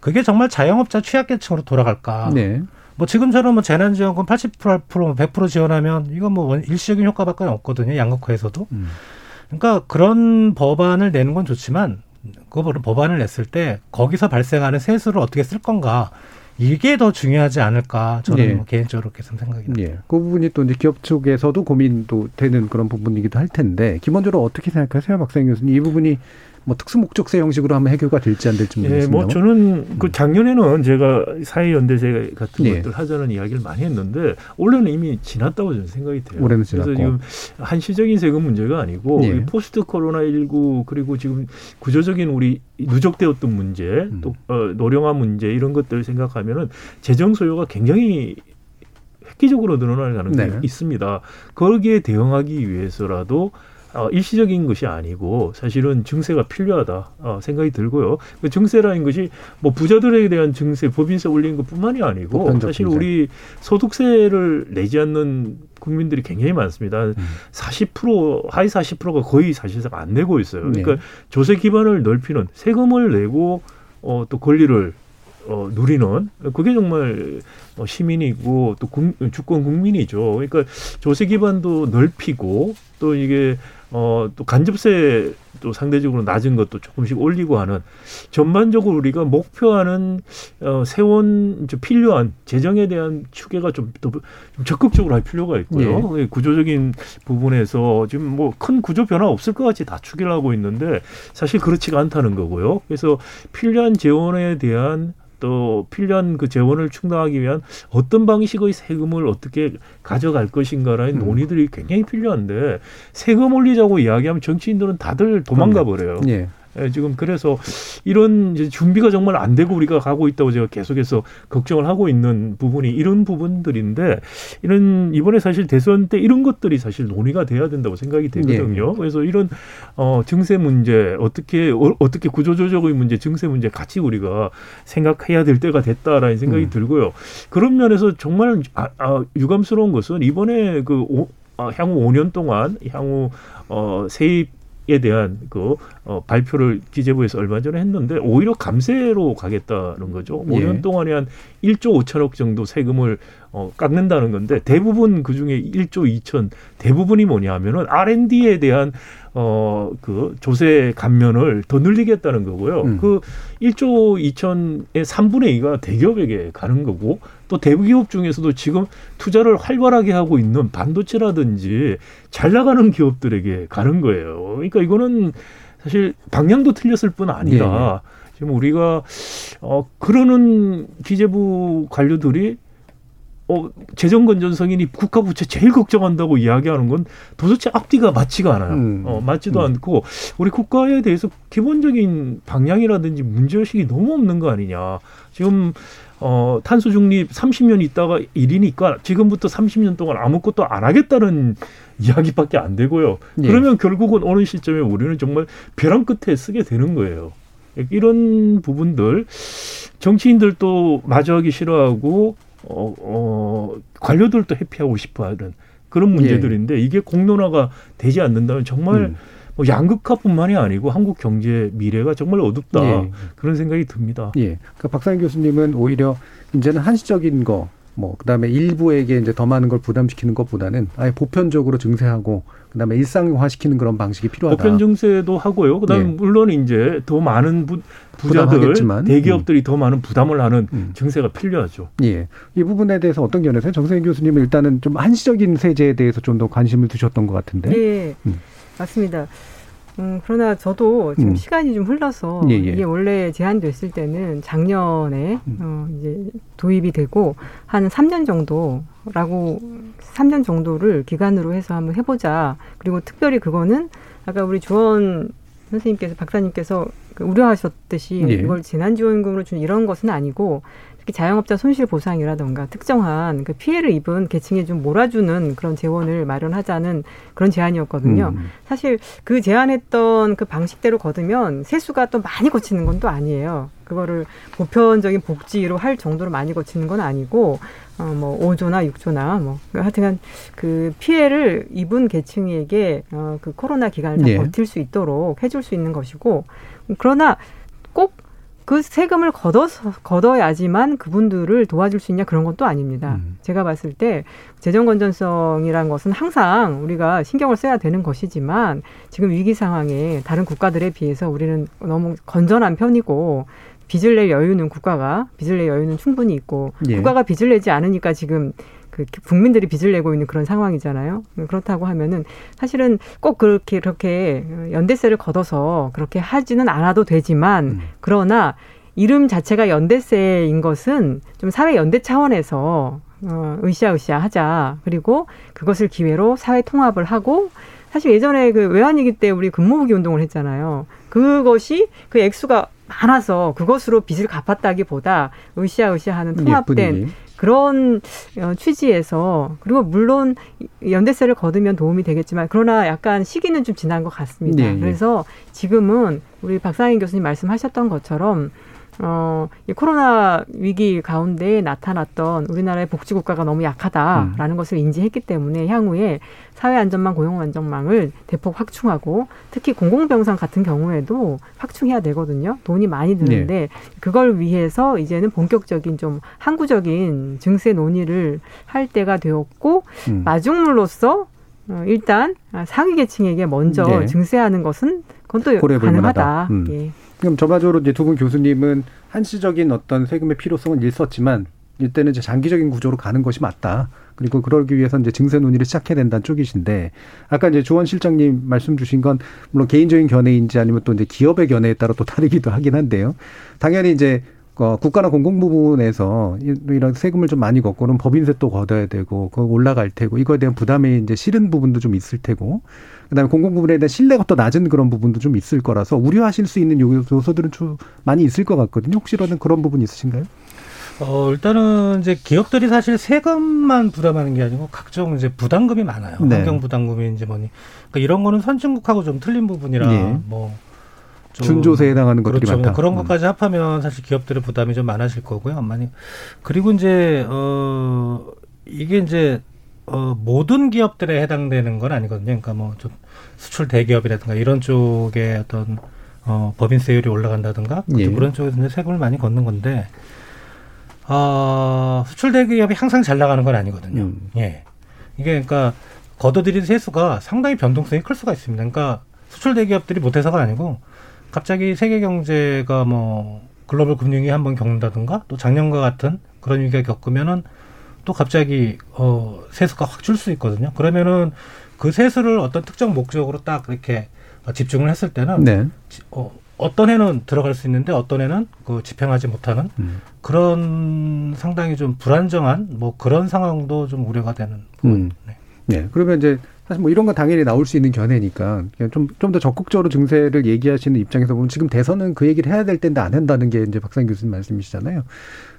그게 정말 자영업자 취약계층으로 돌아갈까? 네. 뭐 지금처럼 뭐 재난지원금 80% 100% 지원하면 이건 뭐 일시적인 효과밖에 없거든요. 양극화에서도. 음. 그러니까 그런 법안을 내는 건 좋지만 그 법안을 냈을 때 거기서 발생하는 세수를 어떻게 쓸 건가 이게 더 중요하지 않을까 저는 예. 뭐 개인적으로 그렇게 생각이 듭니다. 예. 그 부분이 또 이제 기업 쪽에서도 고민도 되는 그런 부분이기도 할 텐데 기본적으로 어떻게 생각하세요, 박사님 교수님? 이 부분이 뭐 특수 목적세 형식으로 하면 해결가 될지 안 될지 모르겠습니다. 예, 뭐 저는 그 작년에는 제가 사회연대제 같은 예. 것들 하자는 이야기를 많이 했는데 올해는 이미 지났다고 저는 생각이 돼요. 올해는 지났고. 그래서 지금 한시적인 세금 문제가 아니고 예. 포스트 코로나 19 그리고 지금 구조적인 우리 누적되었던 문제 음. 또 어, 노령화 문제 이런 것들을 생각하면은 재정 소요가 굉장히 획기적으로 늘어날 가능성이 네. 있습니다. 거기에 대응하기 위해서라도 어, 일시적인 것이 아니고 사실은 증세가 필요하다 어, 생각이 들고요. 그 증세라는 것이 뭐 부자들에 대한 증세, 법인세 올리는 것뿐만이 아니고 사실 증세. 우리 소득세를 내지 않는 국민들이 굉장히 많습니다. 음. 40% 하위 40%가 거의 사실상 안 내고 있어요. 그러니까 네. 조세 기반을 넓히는 세금을 내고 어, 또 권리를 어, 누리는 그게 정말 어, 시민이고 또 국, 주권 국민이죠. 그러니까 조세 기반도 넓히고 또 이게 어, 또 간접세 또 상대적으로 낮은 것도 조금씩 올리고 하는 전반적으로 우리가 목표하는 어, 세원 필요한 재정에 대한 추계가 좀 더 적극적으로 할 필요가 있고요. 예. 구조적인 부분에서 지금 뭐 큰 구조 변화 없을 것 같이 다 추계를 하고 있는데 사실 그렇지가 않다는 거고요. 그래서 필요한 재원에 대한 또 필요한 그 재원을 충당하기 위한 어떤 방식의 세금을 어떻게 가져갈 것인가라는 음. 논의들이 굉장히 필요한데 세금 올리자고 이야기하면 정치인들은 다들 도망가 버려요. 예. 예, 지금 그래서 이런 이제 준비가 정말 안 되고 우리가 가고 있다고 제가 계속해서 걱정을 하고 있는 부분이 이런 부분들인데 이런 이번에 사실 대선 때 이런 것들이 사실 논의가 돼야 된다고 생각이 되거든요. 네. 그래서 이런 어 증세 문제 어떻게 어, 떻게 구조조정의 문제, 증세 문제 같이 우리가 생각해야 될 때가 됐다라는 생각이 음. 들고요. 그런 면에서 정말 아, 아, 유감스러운 것은 이번에 그 오, 아, 향후 5년 동안 향후 어 세입 에 대한 그 어, 발표를 기재부에서 얼마 전에 했는데 오히려 감세로 가겠다는 거죠. 예. 5년 동안에 한 1조 5천억 정도 세금을 어, 깎는다는 건데 대부분 그 중에 1조 2천 대부분이 뭐냐 하면은 R&D에 대한 어, 그 조세 감면을 더 늘리겠다는 거고요. 음. 그 1조 2천의 3분의 2가 대기업에게 가는 거고 또 대기업 중에서도 지금 투자를 활발하게 하고 있는 반도체라든지 잘 나가는 기업들에게 가는 거예요. 그러니까 이거는 사실 방향도 틀렸을 뿐 아니라 예. 예. 지금 우리가 어 그러는 기재부 관료들이 어, 재정 건전성이니 국가 부채 제일 걱정한다고 이야기하는 건 도대체 앞뒤가 맞지가 않아요. 음. 어, 맞지도 음. 않고 우리 국가에 대해서 기본적인 방향이라든지 문제 의식이 너무 없는 거 아니냐. 지금 어, 탄소 중립 30년 있다가 일이니까 지금부터 30년 동안 아무것도 안 하겠다는 이야기밖에 안 되고요. 예. 그러면 결국은 어느 시점에 우리는 정말 벼랑 끝에 쓰게 되는 거예요. 이런 부분들 정치인들도 마주하기 싫어하고 어, 어, 관료들도 회피하고 싶어 하는 그런 문제들인데 예. 이게 공론화가 되지 않는다면 정말 음. 뭐 양극화뿐만이 아니고 한국 경제 미래가 정말 어둡다 예. 그런 생각이 듭니다. 예. 그러니까 박상희 교수님은 오히려 이제는 한시적인 거, 뭐 그다음에 일부에게 이제 더 많은 걸 부담시키는 것보다는 아예 보편적으로 증세하고 그다음에 일상화시키는 그런 방식이 필요하다. 보편 증세도 하고요. 그다음에 예. 물론 이제 더 많은 부, 부자들 대기업들이 음. 더 많은 부담을 하는 음. 증세가 필요하죠. 예. 이 부분에 대해서 어떤 견해세요? 정세인 교수님은 일단은 좀 한시적인 세제에 대해서 좀 더 관심을 두셨던 것 같은데. 네. 음. 맞습니다. 음, 그러나 저도 지금 음. 시간이 좀 흘러서 예, 예. 이게 원래 제한됐을 때는 작년에 음. 어, 이제 도입이 되고 한 3년 정도라고 3년 정도를 기간으로 해서 한번 해보자. 그리고 특별히 그거는 아까 우리 주원 선생님께서 박사님께서 그 우려하셨듯이 예. 이걸 재난지원금으로 준 이런 것은 아니고 특히 자영업자 손실 보상이라던가 특정한 그 피해를 입은 계층에 좀 몰아주는 그런 재원을 마련하자는 그런 제안이었거든요. 음. 사실 그 제안했던 그 방식대로 거두면 세수가 또 많이 거치는 건 또 아니에요. 그거를 보편적인 복지로 할 정도로 많이 거치는 건 아니고 어뭐 5조나 6조나 뭐 하여튼간 그 피해를 입은 계층에게 어그 코로나 기간을 다 예. 버틸 수 있도록 해줄 수 있는 것이고 그러나 꼭 그 세금을 걷어서 걷어야지만 그분들을 도와줄 수 있냐 그런 건 또 아닙니다. 음. 제가 봤을 때 재정 건전성이란 것은 항상 우리가 신경을 써야 되는 것이지만 지금 위기 상황에 다른 국가들에 비해서 우리는 너무 건전한 편이고 빚을 낼 여유는 국가가 빚을 낼 여유는 충분히 있고 예. 국가가 빚을 내지 않으니까 지금 그 국민들이 빚을 내고 있는 그런 상황이잖아요. 그렇다고 하면은 사실은 꼭 그렇게 그렇게 연대세를 걷어서 그렇게 하지는 않아도 되지만 음. 그러나 이름 자체가 연대세인 것은 좀 사회 연대 차원에서 어, 으쌰으쌰 하자. 그리고 그것을 기회로 사회 통합을 하고 사실 예전에 그 외환위기 때 우리 근무후기 운동을 했잖아요. 그것이 그 액수가 많아서 그것으로 빚을 갚았다기보다 으쌰으쌰 하는 통합된 예쁜이. 그런 어, 취지에서 그리고 물론 연대세를 거두면 도움이 되겠지만 그러나 약간 시기는 좀 지난 것 같습니다. 예, 예. 그래서 지금은 우리 박상인 교수님 말씀하셨던 것처럼 어, 이 코로나 위기 가운데 나타났던 우리나라의 복지국가가 너무 약하다라는 것을 인지했기 때문에 향후에 사회안전망, 고용안전망을 대폭 확충하고 특히 공공병상 같은 경우에도 확충해야 되거든요. 돈이 많이 드는데 그걸 위해서 이제는 본격적인 좀 항구적인 증세 논의를 할 때가 되었고 음. 마중물로서 어, 일단 상위 계층에게 먼저 네. 증세하는 것은 그건 또 가능하다. 음. 예. 그럼 전반적으로 이제 두 분 교수님은 한시적인 어떤 세금의 필요성은 있었지만 이때는 이제 장기적인 구조로 가는 것이 맞다. 그리고 그러기 위해서 이제 증세 논의를 시작해야 된다는 쪽이신데 아까 이제 조원 실장님 말씀 주신 건 물론 개인적인 견해인지 아니면 또 이제 기업의 견해에 따라 또 다르기도 하긴 한데요. 당연히 이제 어, 국가나 공공부문에서 이- 이런 세금을 좀 많이 걷고는 법인세 또 걷어야 되고 그거 올라갈 테고 이거에 대한 부담이 이제 실은 부분도 좀 있을 테고 그다음에 공공부문에 대한 신뢰가 또 낮은 그런 부분도 좀 있을 거라서 우려하실 수 있는 요- 요소들은 좀 많이 있을 것 같거든요. 혹시라도 그런 부분 있으신가요? 어, 일단은 이제 기업들이 사실 세금만 부담하는 게 아니고 각종 이제 부담금이 많아요. 네. 환경 부담금인지 뭐니. 그러니까 이런 거는 선진국하고 좀 틀린 부분이라 예. 뭐좀 준조세에 해당하는 것들이 그렇죠. 많다. 그런 음. 것까지 합하면 사실 기업들의 부담이 좀 많아질 거고요. 많이 그리고 이제 어 이게 이제 어 모든 기업들에 해당되는 건 아니거든요. 그러니까 뭐 좀 수출 대기업이라든가 이런 쪽에 어떤 어 법인세율이 올라간다든가 예. 그런 쪽에서 이제 세금을 많이 걷는 건데 어 수출 대기업이 항상 잘 나가는 건 아니거든요. 음. 예. 이게 그러니까 걷어들인 세수가 상당히 변동성이 클 수가 있습니다. 그러니까 수출 대기업들이 못해서가 아니고 갑자기 세계 경제가 뭐 글로벌 금융위 한번 겪는다든가 또 작년과 같은 그런 위기가 겪으면은 또 갑자기 어 세수가 확 줄 수 있거든요. 그러면은 그 세수를 어떤 특정 목적으로 딱 이렇게 어, 집중을 했을 때는 네. 지- 어, 어떤 해는 들어갈 수 있는데 어떤 해는 그 집행하지 못하는 음. 그런 상당히 좀 불안정한 뭐 그런 상황도 좀 우려가 되는 음. 네. 그러면 이제 사실 뭐 이런 건 당연히 나올 수 있는 견해니까 좀좀 더 적극적으로 증세를 얘기하시는 입장에서 보면 지금 대선은 그 얘기를 해야 될 텐데 안 한다는 게 이제 박상 교수님 말씀이시잖아요.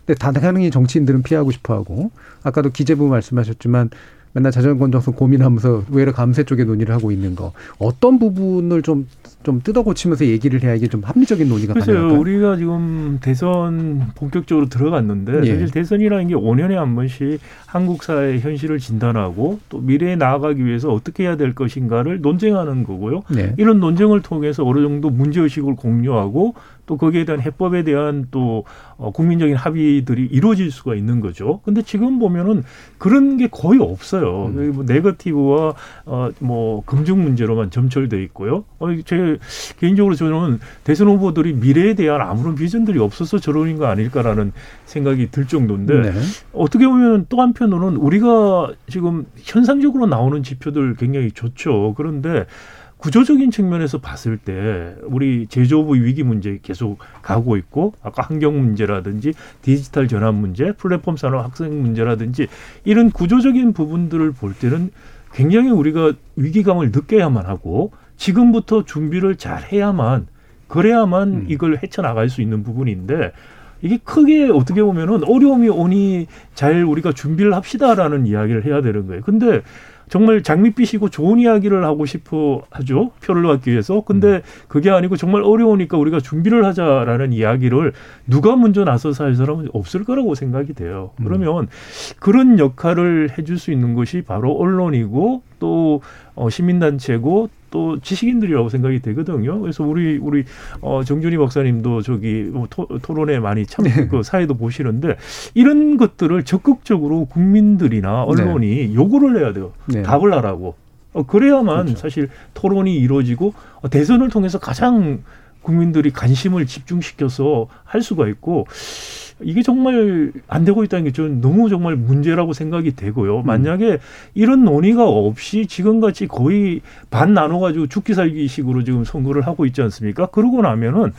근데 당연히 정치인들은 피하고 싶어하고 아까도 기재부 말씀하셨지만 맨날 자전 건전성 고민하면서 외래 감세 쪽에 논의를 하고 있는 거 어떤 부분을 좀 좀 뜯어 고치면서 얘기를 해야 이게 좀 합리적인 논의가 글쎄요, 가능할까요? 우리가 지금 대선 본격적으로 들어갔는데 예. 사실 대선이라는 게 5년에 한 번씩 한국 사회의 현실을 진단하고 또 미래에 나아가기 위해서 어떻게 해야 될 것인가를 논쟁하는 거고요. 네. 이런 논쟁을 통해서 어느 정도 문제 의식을 공유하고 또 거기에 대한 해법에 대한 또 어, 국민적인 합의들이 이루어질 수가 있는 거죠. 근데 지금 보면은 그런 게 거의 없어요. 음. 뭐 네거티브와 어, 뭐 금중 문제로만 점철돼 있고요. 어, 제 개인적으로 저는 대선 후보들이 미래에 대한 아무런 비전들이 없어서 저러는 거 아닐까라는 생각이 들 정도인데 네. 어떻게 보면 또 한편으로는 우리가 지금 현상적으로 나오는 지표들 굉장히 좋죠. 그런데 구조적인 측면에서 봤을 때 우리 제조업 위기 문제 계속 가고 있고 아까 환경 문제라든지 디지털 전환 문제, 플랫폼 산업 학생 문제라든지 이런 구조적인 부분들을 볼 때는 굉장히 우리가 위기감을 느껴야만 하고 지금부터 준비를 잘 해야만 그래야만 이걸 헤쳐나갈 수 있는 부분인데 이게 크게 어떻게 보면은 어려움이 오니 잘 우리가 준비를 합시다라는 이야기를 해야 되는 거예요. 근데 정말 장밋빛이고 좋은 이야기를 하고 싶어 하죠. 표를 받기 위해서. 근데 그게 아니고 정말 어려우니까 우리가 준비를 하자라는 이야기를 누가 먼저 나서서 할 사람은 없을 거라고 생각이 돼요. 그러면 그런 역할을 해줄 수 있는 것이 바로 언론이고 또 어, 시민단체고 또 지식인들이라고 생각이 되거든요. 그래서 우리 우리 어 정준희 박사님도 저기 뭐 토, 토론에 많이 참그 사회도 보시는데 이런 것들을 적극적으로 국민들이나 언론이 요구를 해야 돼요. 네. 답을 하라고. 어, 그래야만 사실 토론이 이루어지고 어, 대선을 통해서 가장 국민들이 관심을 집중시켜서 할 수가 있고 이게 정말 안 되고 있다는 게 저는 너무 정말 문제라고 생각이 되고요. 만약에 이런 논의가 없이 지금같이 거의 반 나눠가지고 죽기 살기 식으로 지금 선거를 하고 있지 않습니까? 그러고 나면은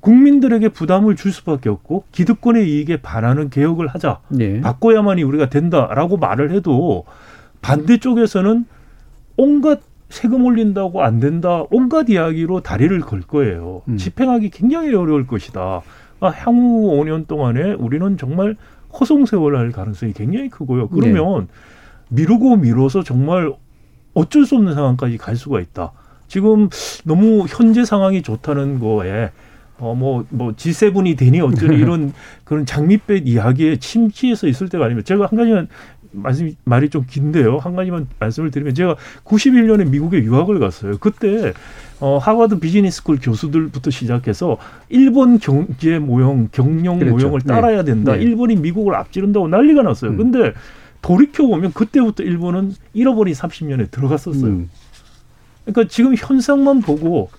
국민들에게 부담을 줄 수밖에 없고 기득권의 이익에 반하는 개혁을 하자. 예. 바꿔야만이 우리가 된다라고 말을 해도 반대쪽에서는 온갖 세금 올린다고 안 된다. 온갖 이야기로 다리를 걸 거예요. 집행하기 굉장히 어려울 것이다. 아, 향후 5년 동안에 우리는 정말 허송세월 할 가능성이 굉장히 크고요. 그러면 미루고 미뤄서 정말 어쩔 수 없는 상황까지 갈 수가 있다. 지금 너무 현재 상황이 좋다는 거에 어뭐뭐 G7이 되니 어쩌니 이런 그런 장밋빛 이야기에 침체해서 있을 때가 아니면 제가 한 가지만 말씀 말이 좀 긴데요. 한 가지만 말씀을 드리면 제가 91년에 미국에 유학을 갔어요. 그때 어 하버드 비즈니스쿨 교수들부터 시작해서 일본 경제 모형, 경영 그랬죠. 모형을 따라야 된다. 네. 음. 일본이 미국을 앞지른다고 난리가 났어요. 근데 돌이켜 보면 그때부터 일본은 잃어버린 30년에 들어갔었어요. 음. 그러니까 지금 현상만 보고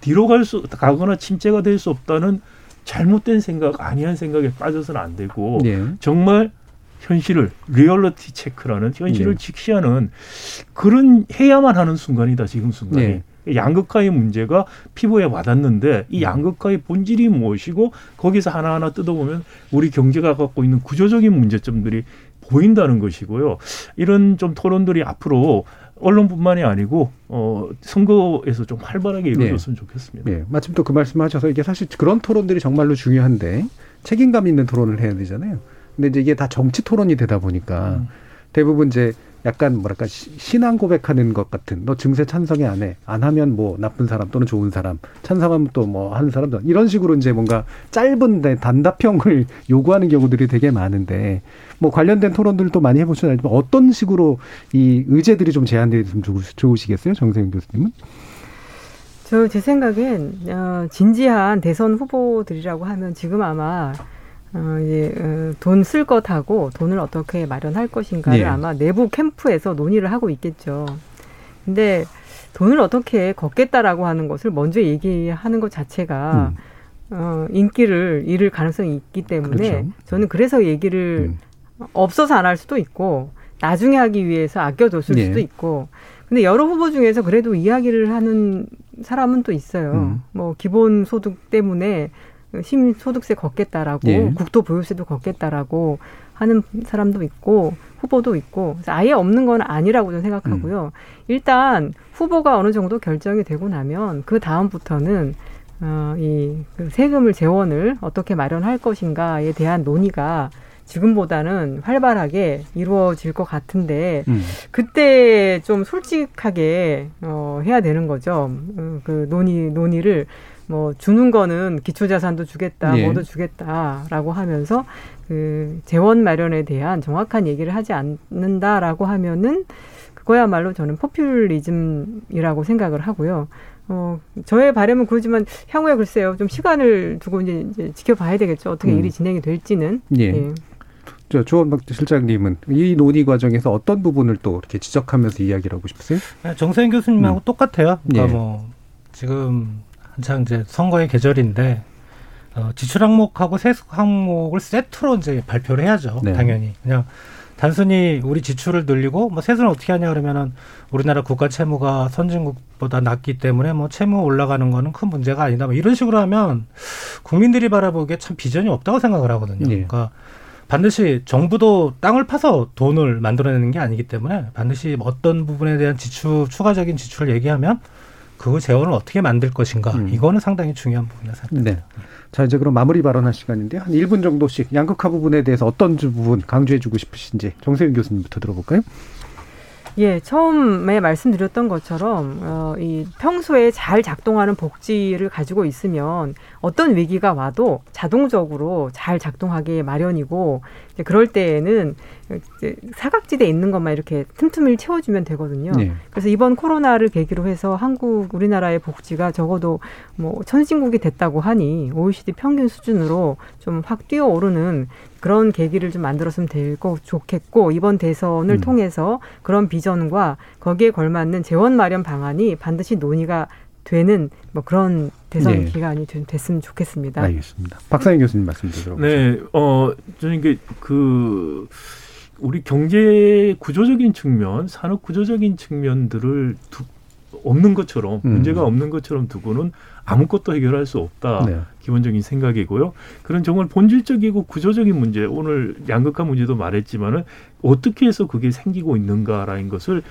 뒤로 갈 수 가거나 침체가 될 수 없다는 잘못된 생각, 아니한 생각에 빠져서는 안 되고 예. 정말 현실을 리얼리티 체크라는 현실을 네. 직시하는 그런 해야만 하는 순간이다 지금 순간이. 네. 양극화의 문제가 피부에 와닿는데 이 양극화의 본질이 무엇이고 거기서 하나하나 뜯어보면 우리 경제가 갖고 있는 구조적인 문제점들이 보인다는 것이고요. 이런 좀 토론들이 앞으로 언론뿐만이 아니고 어 선거에서 좀 활발하게 이루어졌으면 좋겠습니다. 예, 마침 또 그 말씀하셔서 이게 사실 그런 토론들이 정말로 중요한데 책임감 있는 토론을 해야 되잖아요. 근데 이제 이게 다 정치 토론이 되다 보니까 대부분 이제 약간 뭐랄까 시- 신앙 고백하는 것 같은 너 증세 찬성이 안 해. 안 하면 뭐 나쁜 사람 또는 좋은 사람. 찬성하면 또 뭐 하는 사람 이런 식으로 이제 뭔가 짧은 데 단답형을 요구하는 경우들이 되게 많은데 뭐 관련된 토론들도 많이 해보시면 알지만 어떤 식으로 이 의제들이 좀 제한되면 좋으- 좋으시겠어요? 정세윤 교수님은? 저 제 생각엔 어, 진지한 대선 후보들이라고 하면 지금 아마 어, 이제 어, 돈쓸 것하고 돈을 어떻게 마련할 것인가를 예. 아마 내부 캠프에서 논의를 하고 있겠죠. 근데 돈을 어떻게 걷겠다라고 하는 것을 먼저 얘기하는 것 자체가 어, 인기를 잃을 가능성이 있기 때문에 그렇죠. 저는 그래서 얘기를 없어서 안 할 수도 있고 나중에 하기 위해서 아껴뒀을 예. 수도 있고 근데 여러 후보 중에서 그래도 이야기를 하는 사람은 또 있어요. 음. 뭐 기본 소득 때문에 심 소득세 걷겠다라고 예. 국도 보유세도 걷겠다라고 하는 사람도 있고 후보도 있고 아예 없는 건 아니라고 저는 생각하고요. 일단 후보가 어느 정도 결정이 되고 나면 그 다음부터는 어, 이그 세금을 재원을 어떻게 마련할 것인가에 대한 논의가 지금보다는 활발하게 이루어질 것 같은데 음. 그때 좀 솔직하게 어, 해야 되는 거죠. 어, 그 논의 논의를 뭐 주는 거는 기초자산도 주겠다, 예. 뭐도 주겠다라고 하면서 그 재원 마련에 대한 정확한 얘기를 하지 않는다라고 하면은 그거야말로 저는 포퓰리즘이라고 생각을 하고요. 어, 저의 바람은 그러지만 향후에 글쎄요. 좀 시간을 두고 이제, 이제 지켜봐야 되겠죠. 어떻게 음. 일이 진행이 될지는. 예. 저 조원박 실장님은 이 논의 과정에서 어떤 부분을 또 이렇게 지적하면서 이야기를 하고 싶으세요? 네, 정세현 교수님하고 똑같아요. 그러니까 예. 뭐 지금 한창 이제 선거의 계절인데 어, 지출 항목하고 세수 항목을 세트로 이제 발표를 해야죠. 네. 당연히 그냥 단순히 우리 지출을 늘리고 뭐 세수는 어떻게 하냐 그러면은 우리나라 국가 채무가 선진국보다 낮기 때문에 뭐 채무 올라가는 거는 큰 문제가 아니다. 뭐 이런 식으로 하면 국민들이 바라보기에 참 비전이 없다고 생각을 하거든요. 예. 그러니까 반드시 정부도 땅을 파서 돈을 만들어내는 게 아니기 때문에 반드시 어떤 부분에 대한 지출 추가적인 지출을 얘기하면 그 재원을 어떻게 만들 것인가 음. 이거는 상당히 중요한 부분이라 생각합니다. 네. 자, 이제 그럼 마무리 발언할 시간인데 한 1분 정도씩 양극화 부분에 대해서 어떤 부분 강조해 주고 싶으신지 정세윤 교수님부터 들어볼까요? 예, 처음에 말씀드렸던 것처럼 어, 이 평소에 잘 작동하는 복지를 가지고 있으면 어떤 위기가 와도 자동적으로 잘 작동하기 마련이고 이제 그럴 때에는 이제 사각지대에 있는 것만 이렇게 틈틈을 채워주면 되거든요. 네. 그래서 이번 코로나를 계기로 해서 한국 우리나라의 복지가 적어도 뭐 선진국이 됐다고 하니 OECD 평균 수준으로 좀 확 뛰어오르는 그런 계기를 좀 만들었으면 될거 좋겠고 이번 대선을 음. 통해서 그런 비전과 거기에 걸맞는 재원 마련 방안이 반드시 논의가 되는 뭐 그런 대선 네. 기간이 좀 됐으면 좋겠습니다. 알겠습니다. 박상현 교수님 말씀 들어보죠. 네, 어, 저는 이게 그 우리 경제 구조적인 측면, 산업 구조적인 측면들을 두, 없는 것처럼 음. 문제가 없는 것처럼 두고는 아무것도 해결할 수 없다. 네. 기본적인 생각이고요. 그런 정말 본질적이고 구조적인 문제, 오늘 양극화 문제도 말했지만은 어떻게 해서 그게 생기고 있는가라는 것을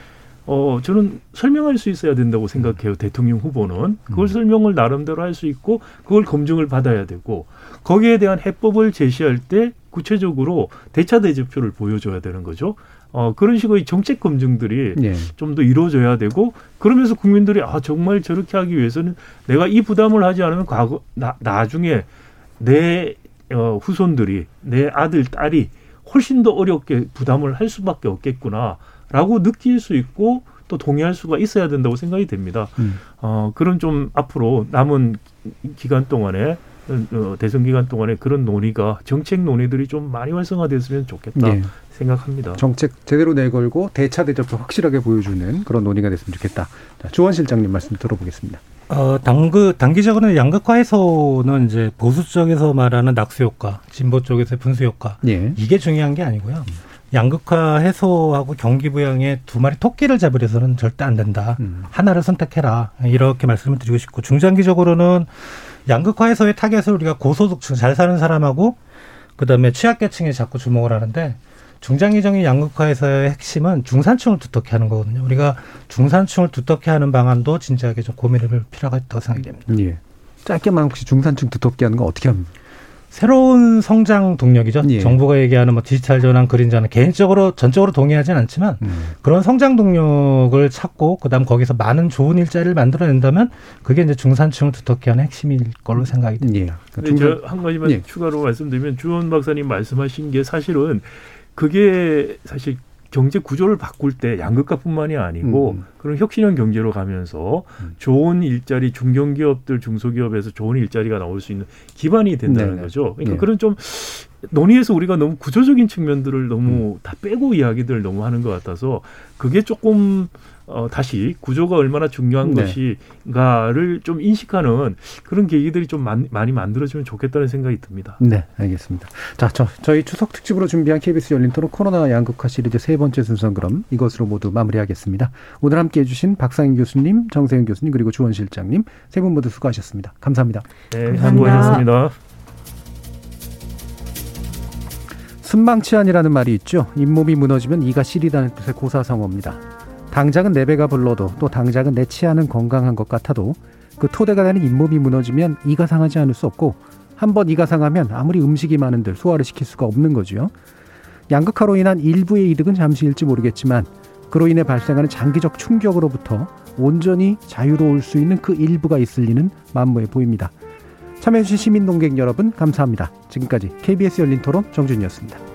어 저는 설명할 수 있어야 된다고 생각해요. 대통령 후보는 그걸 설명을 나름대로 할 수 있고 그걸 검증을 받아야 되고 거기에 대한 해법을 제시할 때 구체적으로 대차 대조표를 보여줘야 되는 거죠. 어 그런 식의 정책 검증들이 예. 좀더 이루어져야 되고 그러면서 국민들이 아 정말 저렇게 하기 위해서는 내가 이 부담을 하지 않으면 과거 나, 나중에 내 어, 후손들이 내 아들 딸이 훨씬 더 어렵게 부담을 할 수밖에 없겠구나라고 느낄 수 있고 또 동의할 수가 있어야 된다고 생각이 됩니다. 음. 어 그런 좀 앞으로 남은 기간 동안에 어, 대선 기간 동안에 그런 논의가 정책 논의들이 좀 많이 활성화됐으면 좋겠다 예. 생각합니다. 정책 제대로 내걸고 대차 대조표 확실하게 보여주는 그런 논의가 됐으면 좋겠다. 자, 조원 실장님 말씀 들어보겠습니다. 어, 당그, 단기적으로는 양극화 해소는 이제 보수 쪽에서 말하는 낙수 효과, 진보 쪽에서 분수 효과. 예. 이게 중요한 게 아니고요. 양극화 해소하고 경기 부양에 두 마리 토끼를 잡으려서는 절대 안 된다. 음. 하나를 선택해라. 이렇게 말씀을 드리고 싶고 중장기적으로는 양극화 해소의 타겟을 우리가 고소득층 잘 사는 사람하고 그다음에 취약계층에 자꾸 주목을 하는데 중장기적인 양극화에서의 핵심은 중산층을 두텁게 하는 거거든요. 우리가 중산층을 두텁게 하는 방안도 진지하게 좀 고민해 볼 필요가 있다고 생각이 됩니다. 예. 짧게만 혹시 중산층 두텁게 하는 거 어떻게 합니까? 새로운 성장 동력이죠. 예. 정부가 얘기하는 뭐 디지털 전환, 그린 전환 개인적으로 전적으로 동의하진 않지만 음. 그런 성장 동력을 찾고 그다음 거기서 많은 좋은 일자리를 만들어낸다면 그게 이제 중산층을 두텁게 하는 핵심일 걸로 생각이 됩니다. 예. 근데 저한 가지만 예. 추가로 말씀드리면 주원 박사님 말씀하신 게 사실은 그게 사실 경제 구조를 바꿀 때 양극화뿐만이 아니고 음. 그런 혁신형 경제로 가면서 좋은 일자리 중견기업들 중소기업에서 좋은 일자리가 나올 수 있는 기반이 된다는 네네. 거죠. 그러니까 예. 그런 좀 논의에서 우리가 너무 구조적인 측면들을 음. 너무 다 빼고 이야기들을 너무 하는 것 같아서 그게 조금 어, 다시 구조가 얼마나 중요한 네. 것인가를 좀 인식하는 그런 계기들이 좀 많, 많이 만들어지면 좋겠다는 생각이 듭니다. 네, 알겠습니다. 자, 저, 저희 추석 특집으로 준비한 KBS 열린 토론 코로나 양극화 시리즈 세 번째 순서 그럼 이것으로 모두 마무리하겠습니다. 오늘 함께 해주신 박상인 교수님, 정세윤 교수님, 그리고 주원 실장님 세 분 모두 수고하셨습니다. 감사합니다. 네, 수고하셨습니다. 순망치안이라는 말이 있죠. 잇몸이 무너지면 이가 시리다는 뜻의 고사성어입니다. 당장은 내 배가 불러도 또 당장은 내 치아는 건강한 것 같아도 그 토대가 되는 잇몸이 무너지면 이가 상하지 않을 수 없고 한번 이가 상하면 아무리 음식이 많은들 소화를 시킬 수가 없는 거죠. 양극화로 인한 일부의 이득은 잠시일지 모르겠지만 그로 인해 발생하는 장기적 충격으로부터 온전히 자유로울 수 있는 그 일부가 있을 리는 만무해 보입니다. 참여해주신 시민 농객 여러분 감사합니다. 지금까지 KBS 열린 토론 정준이었습니다.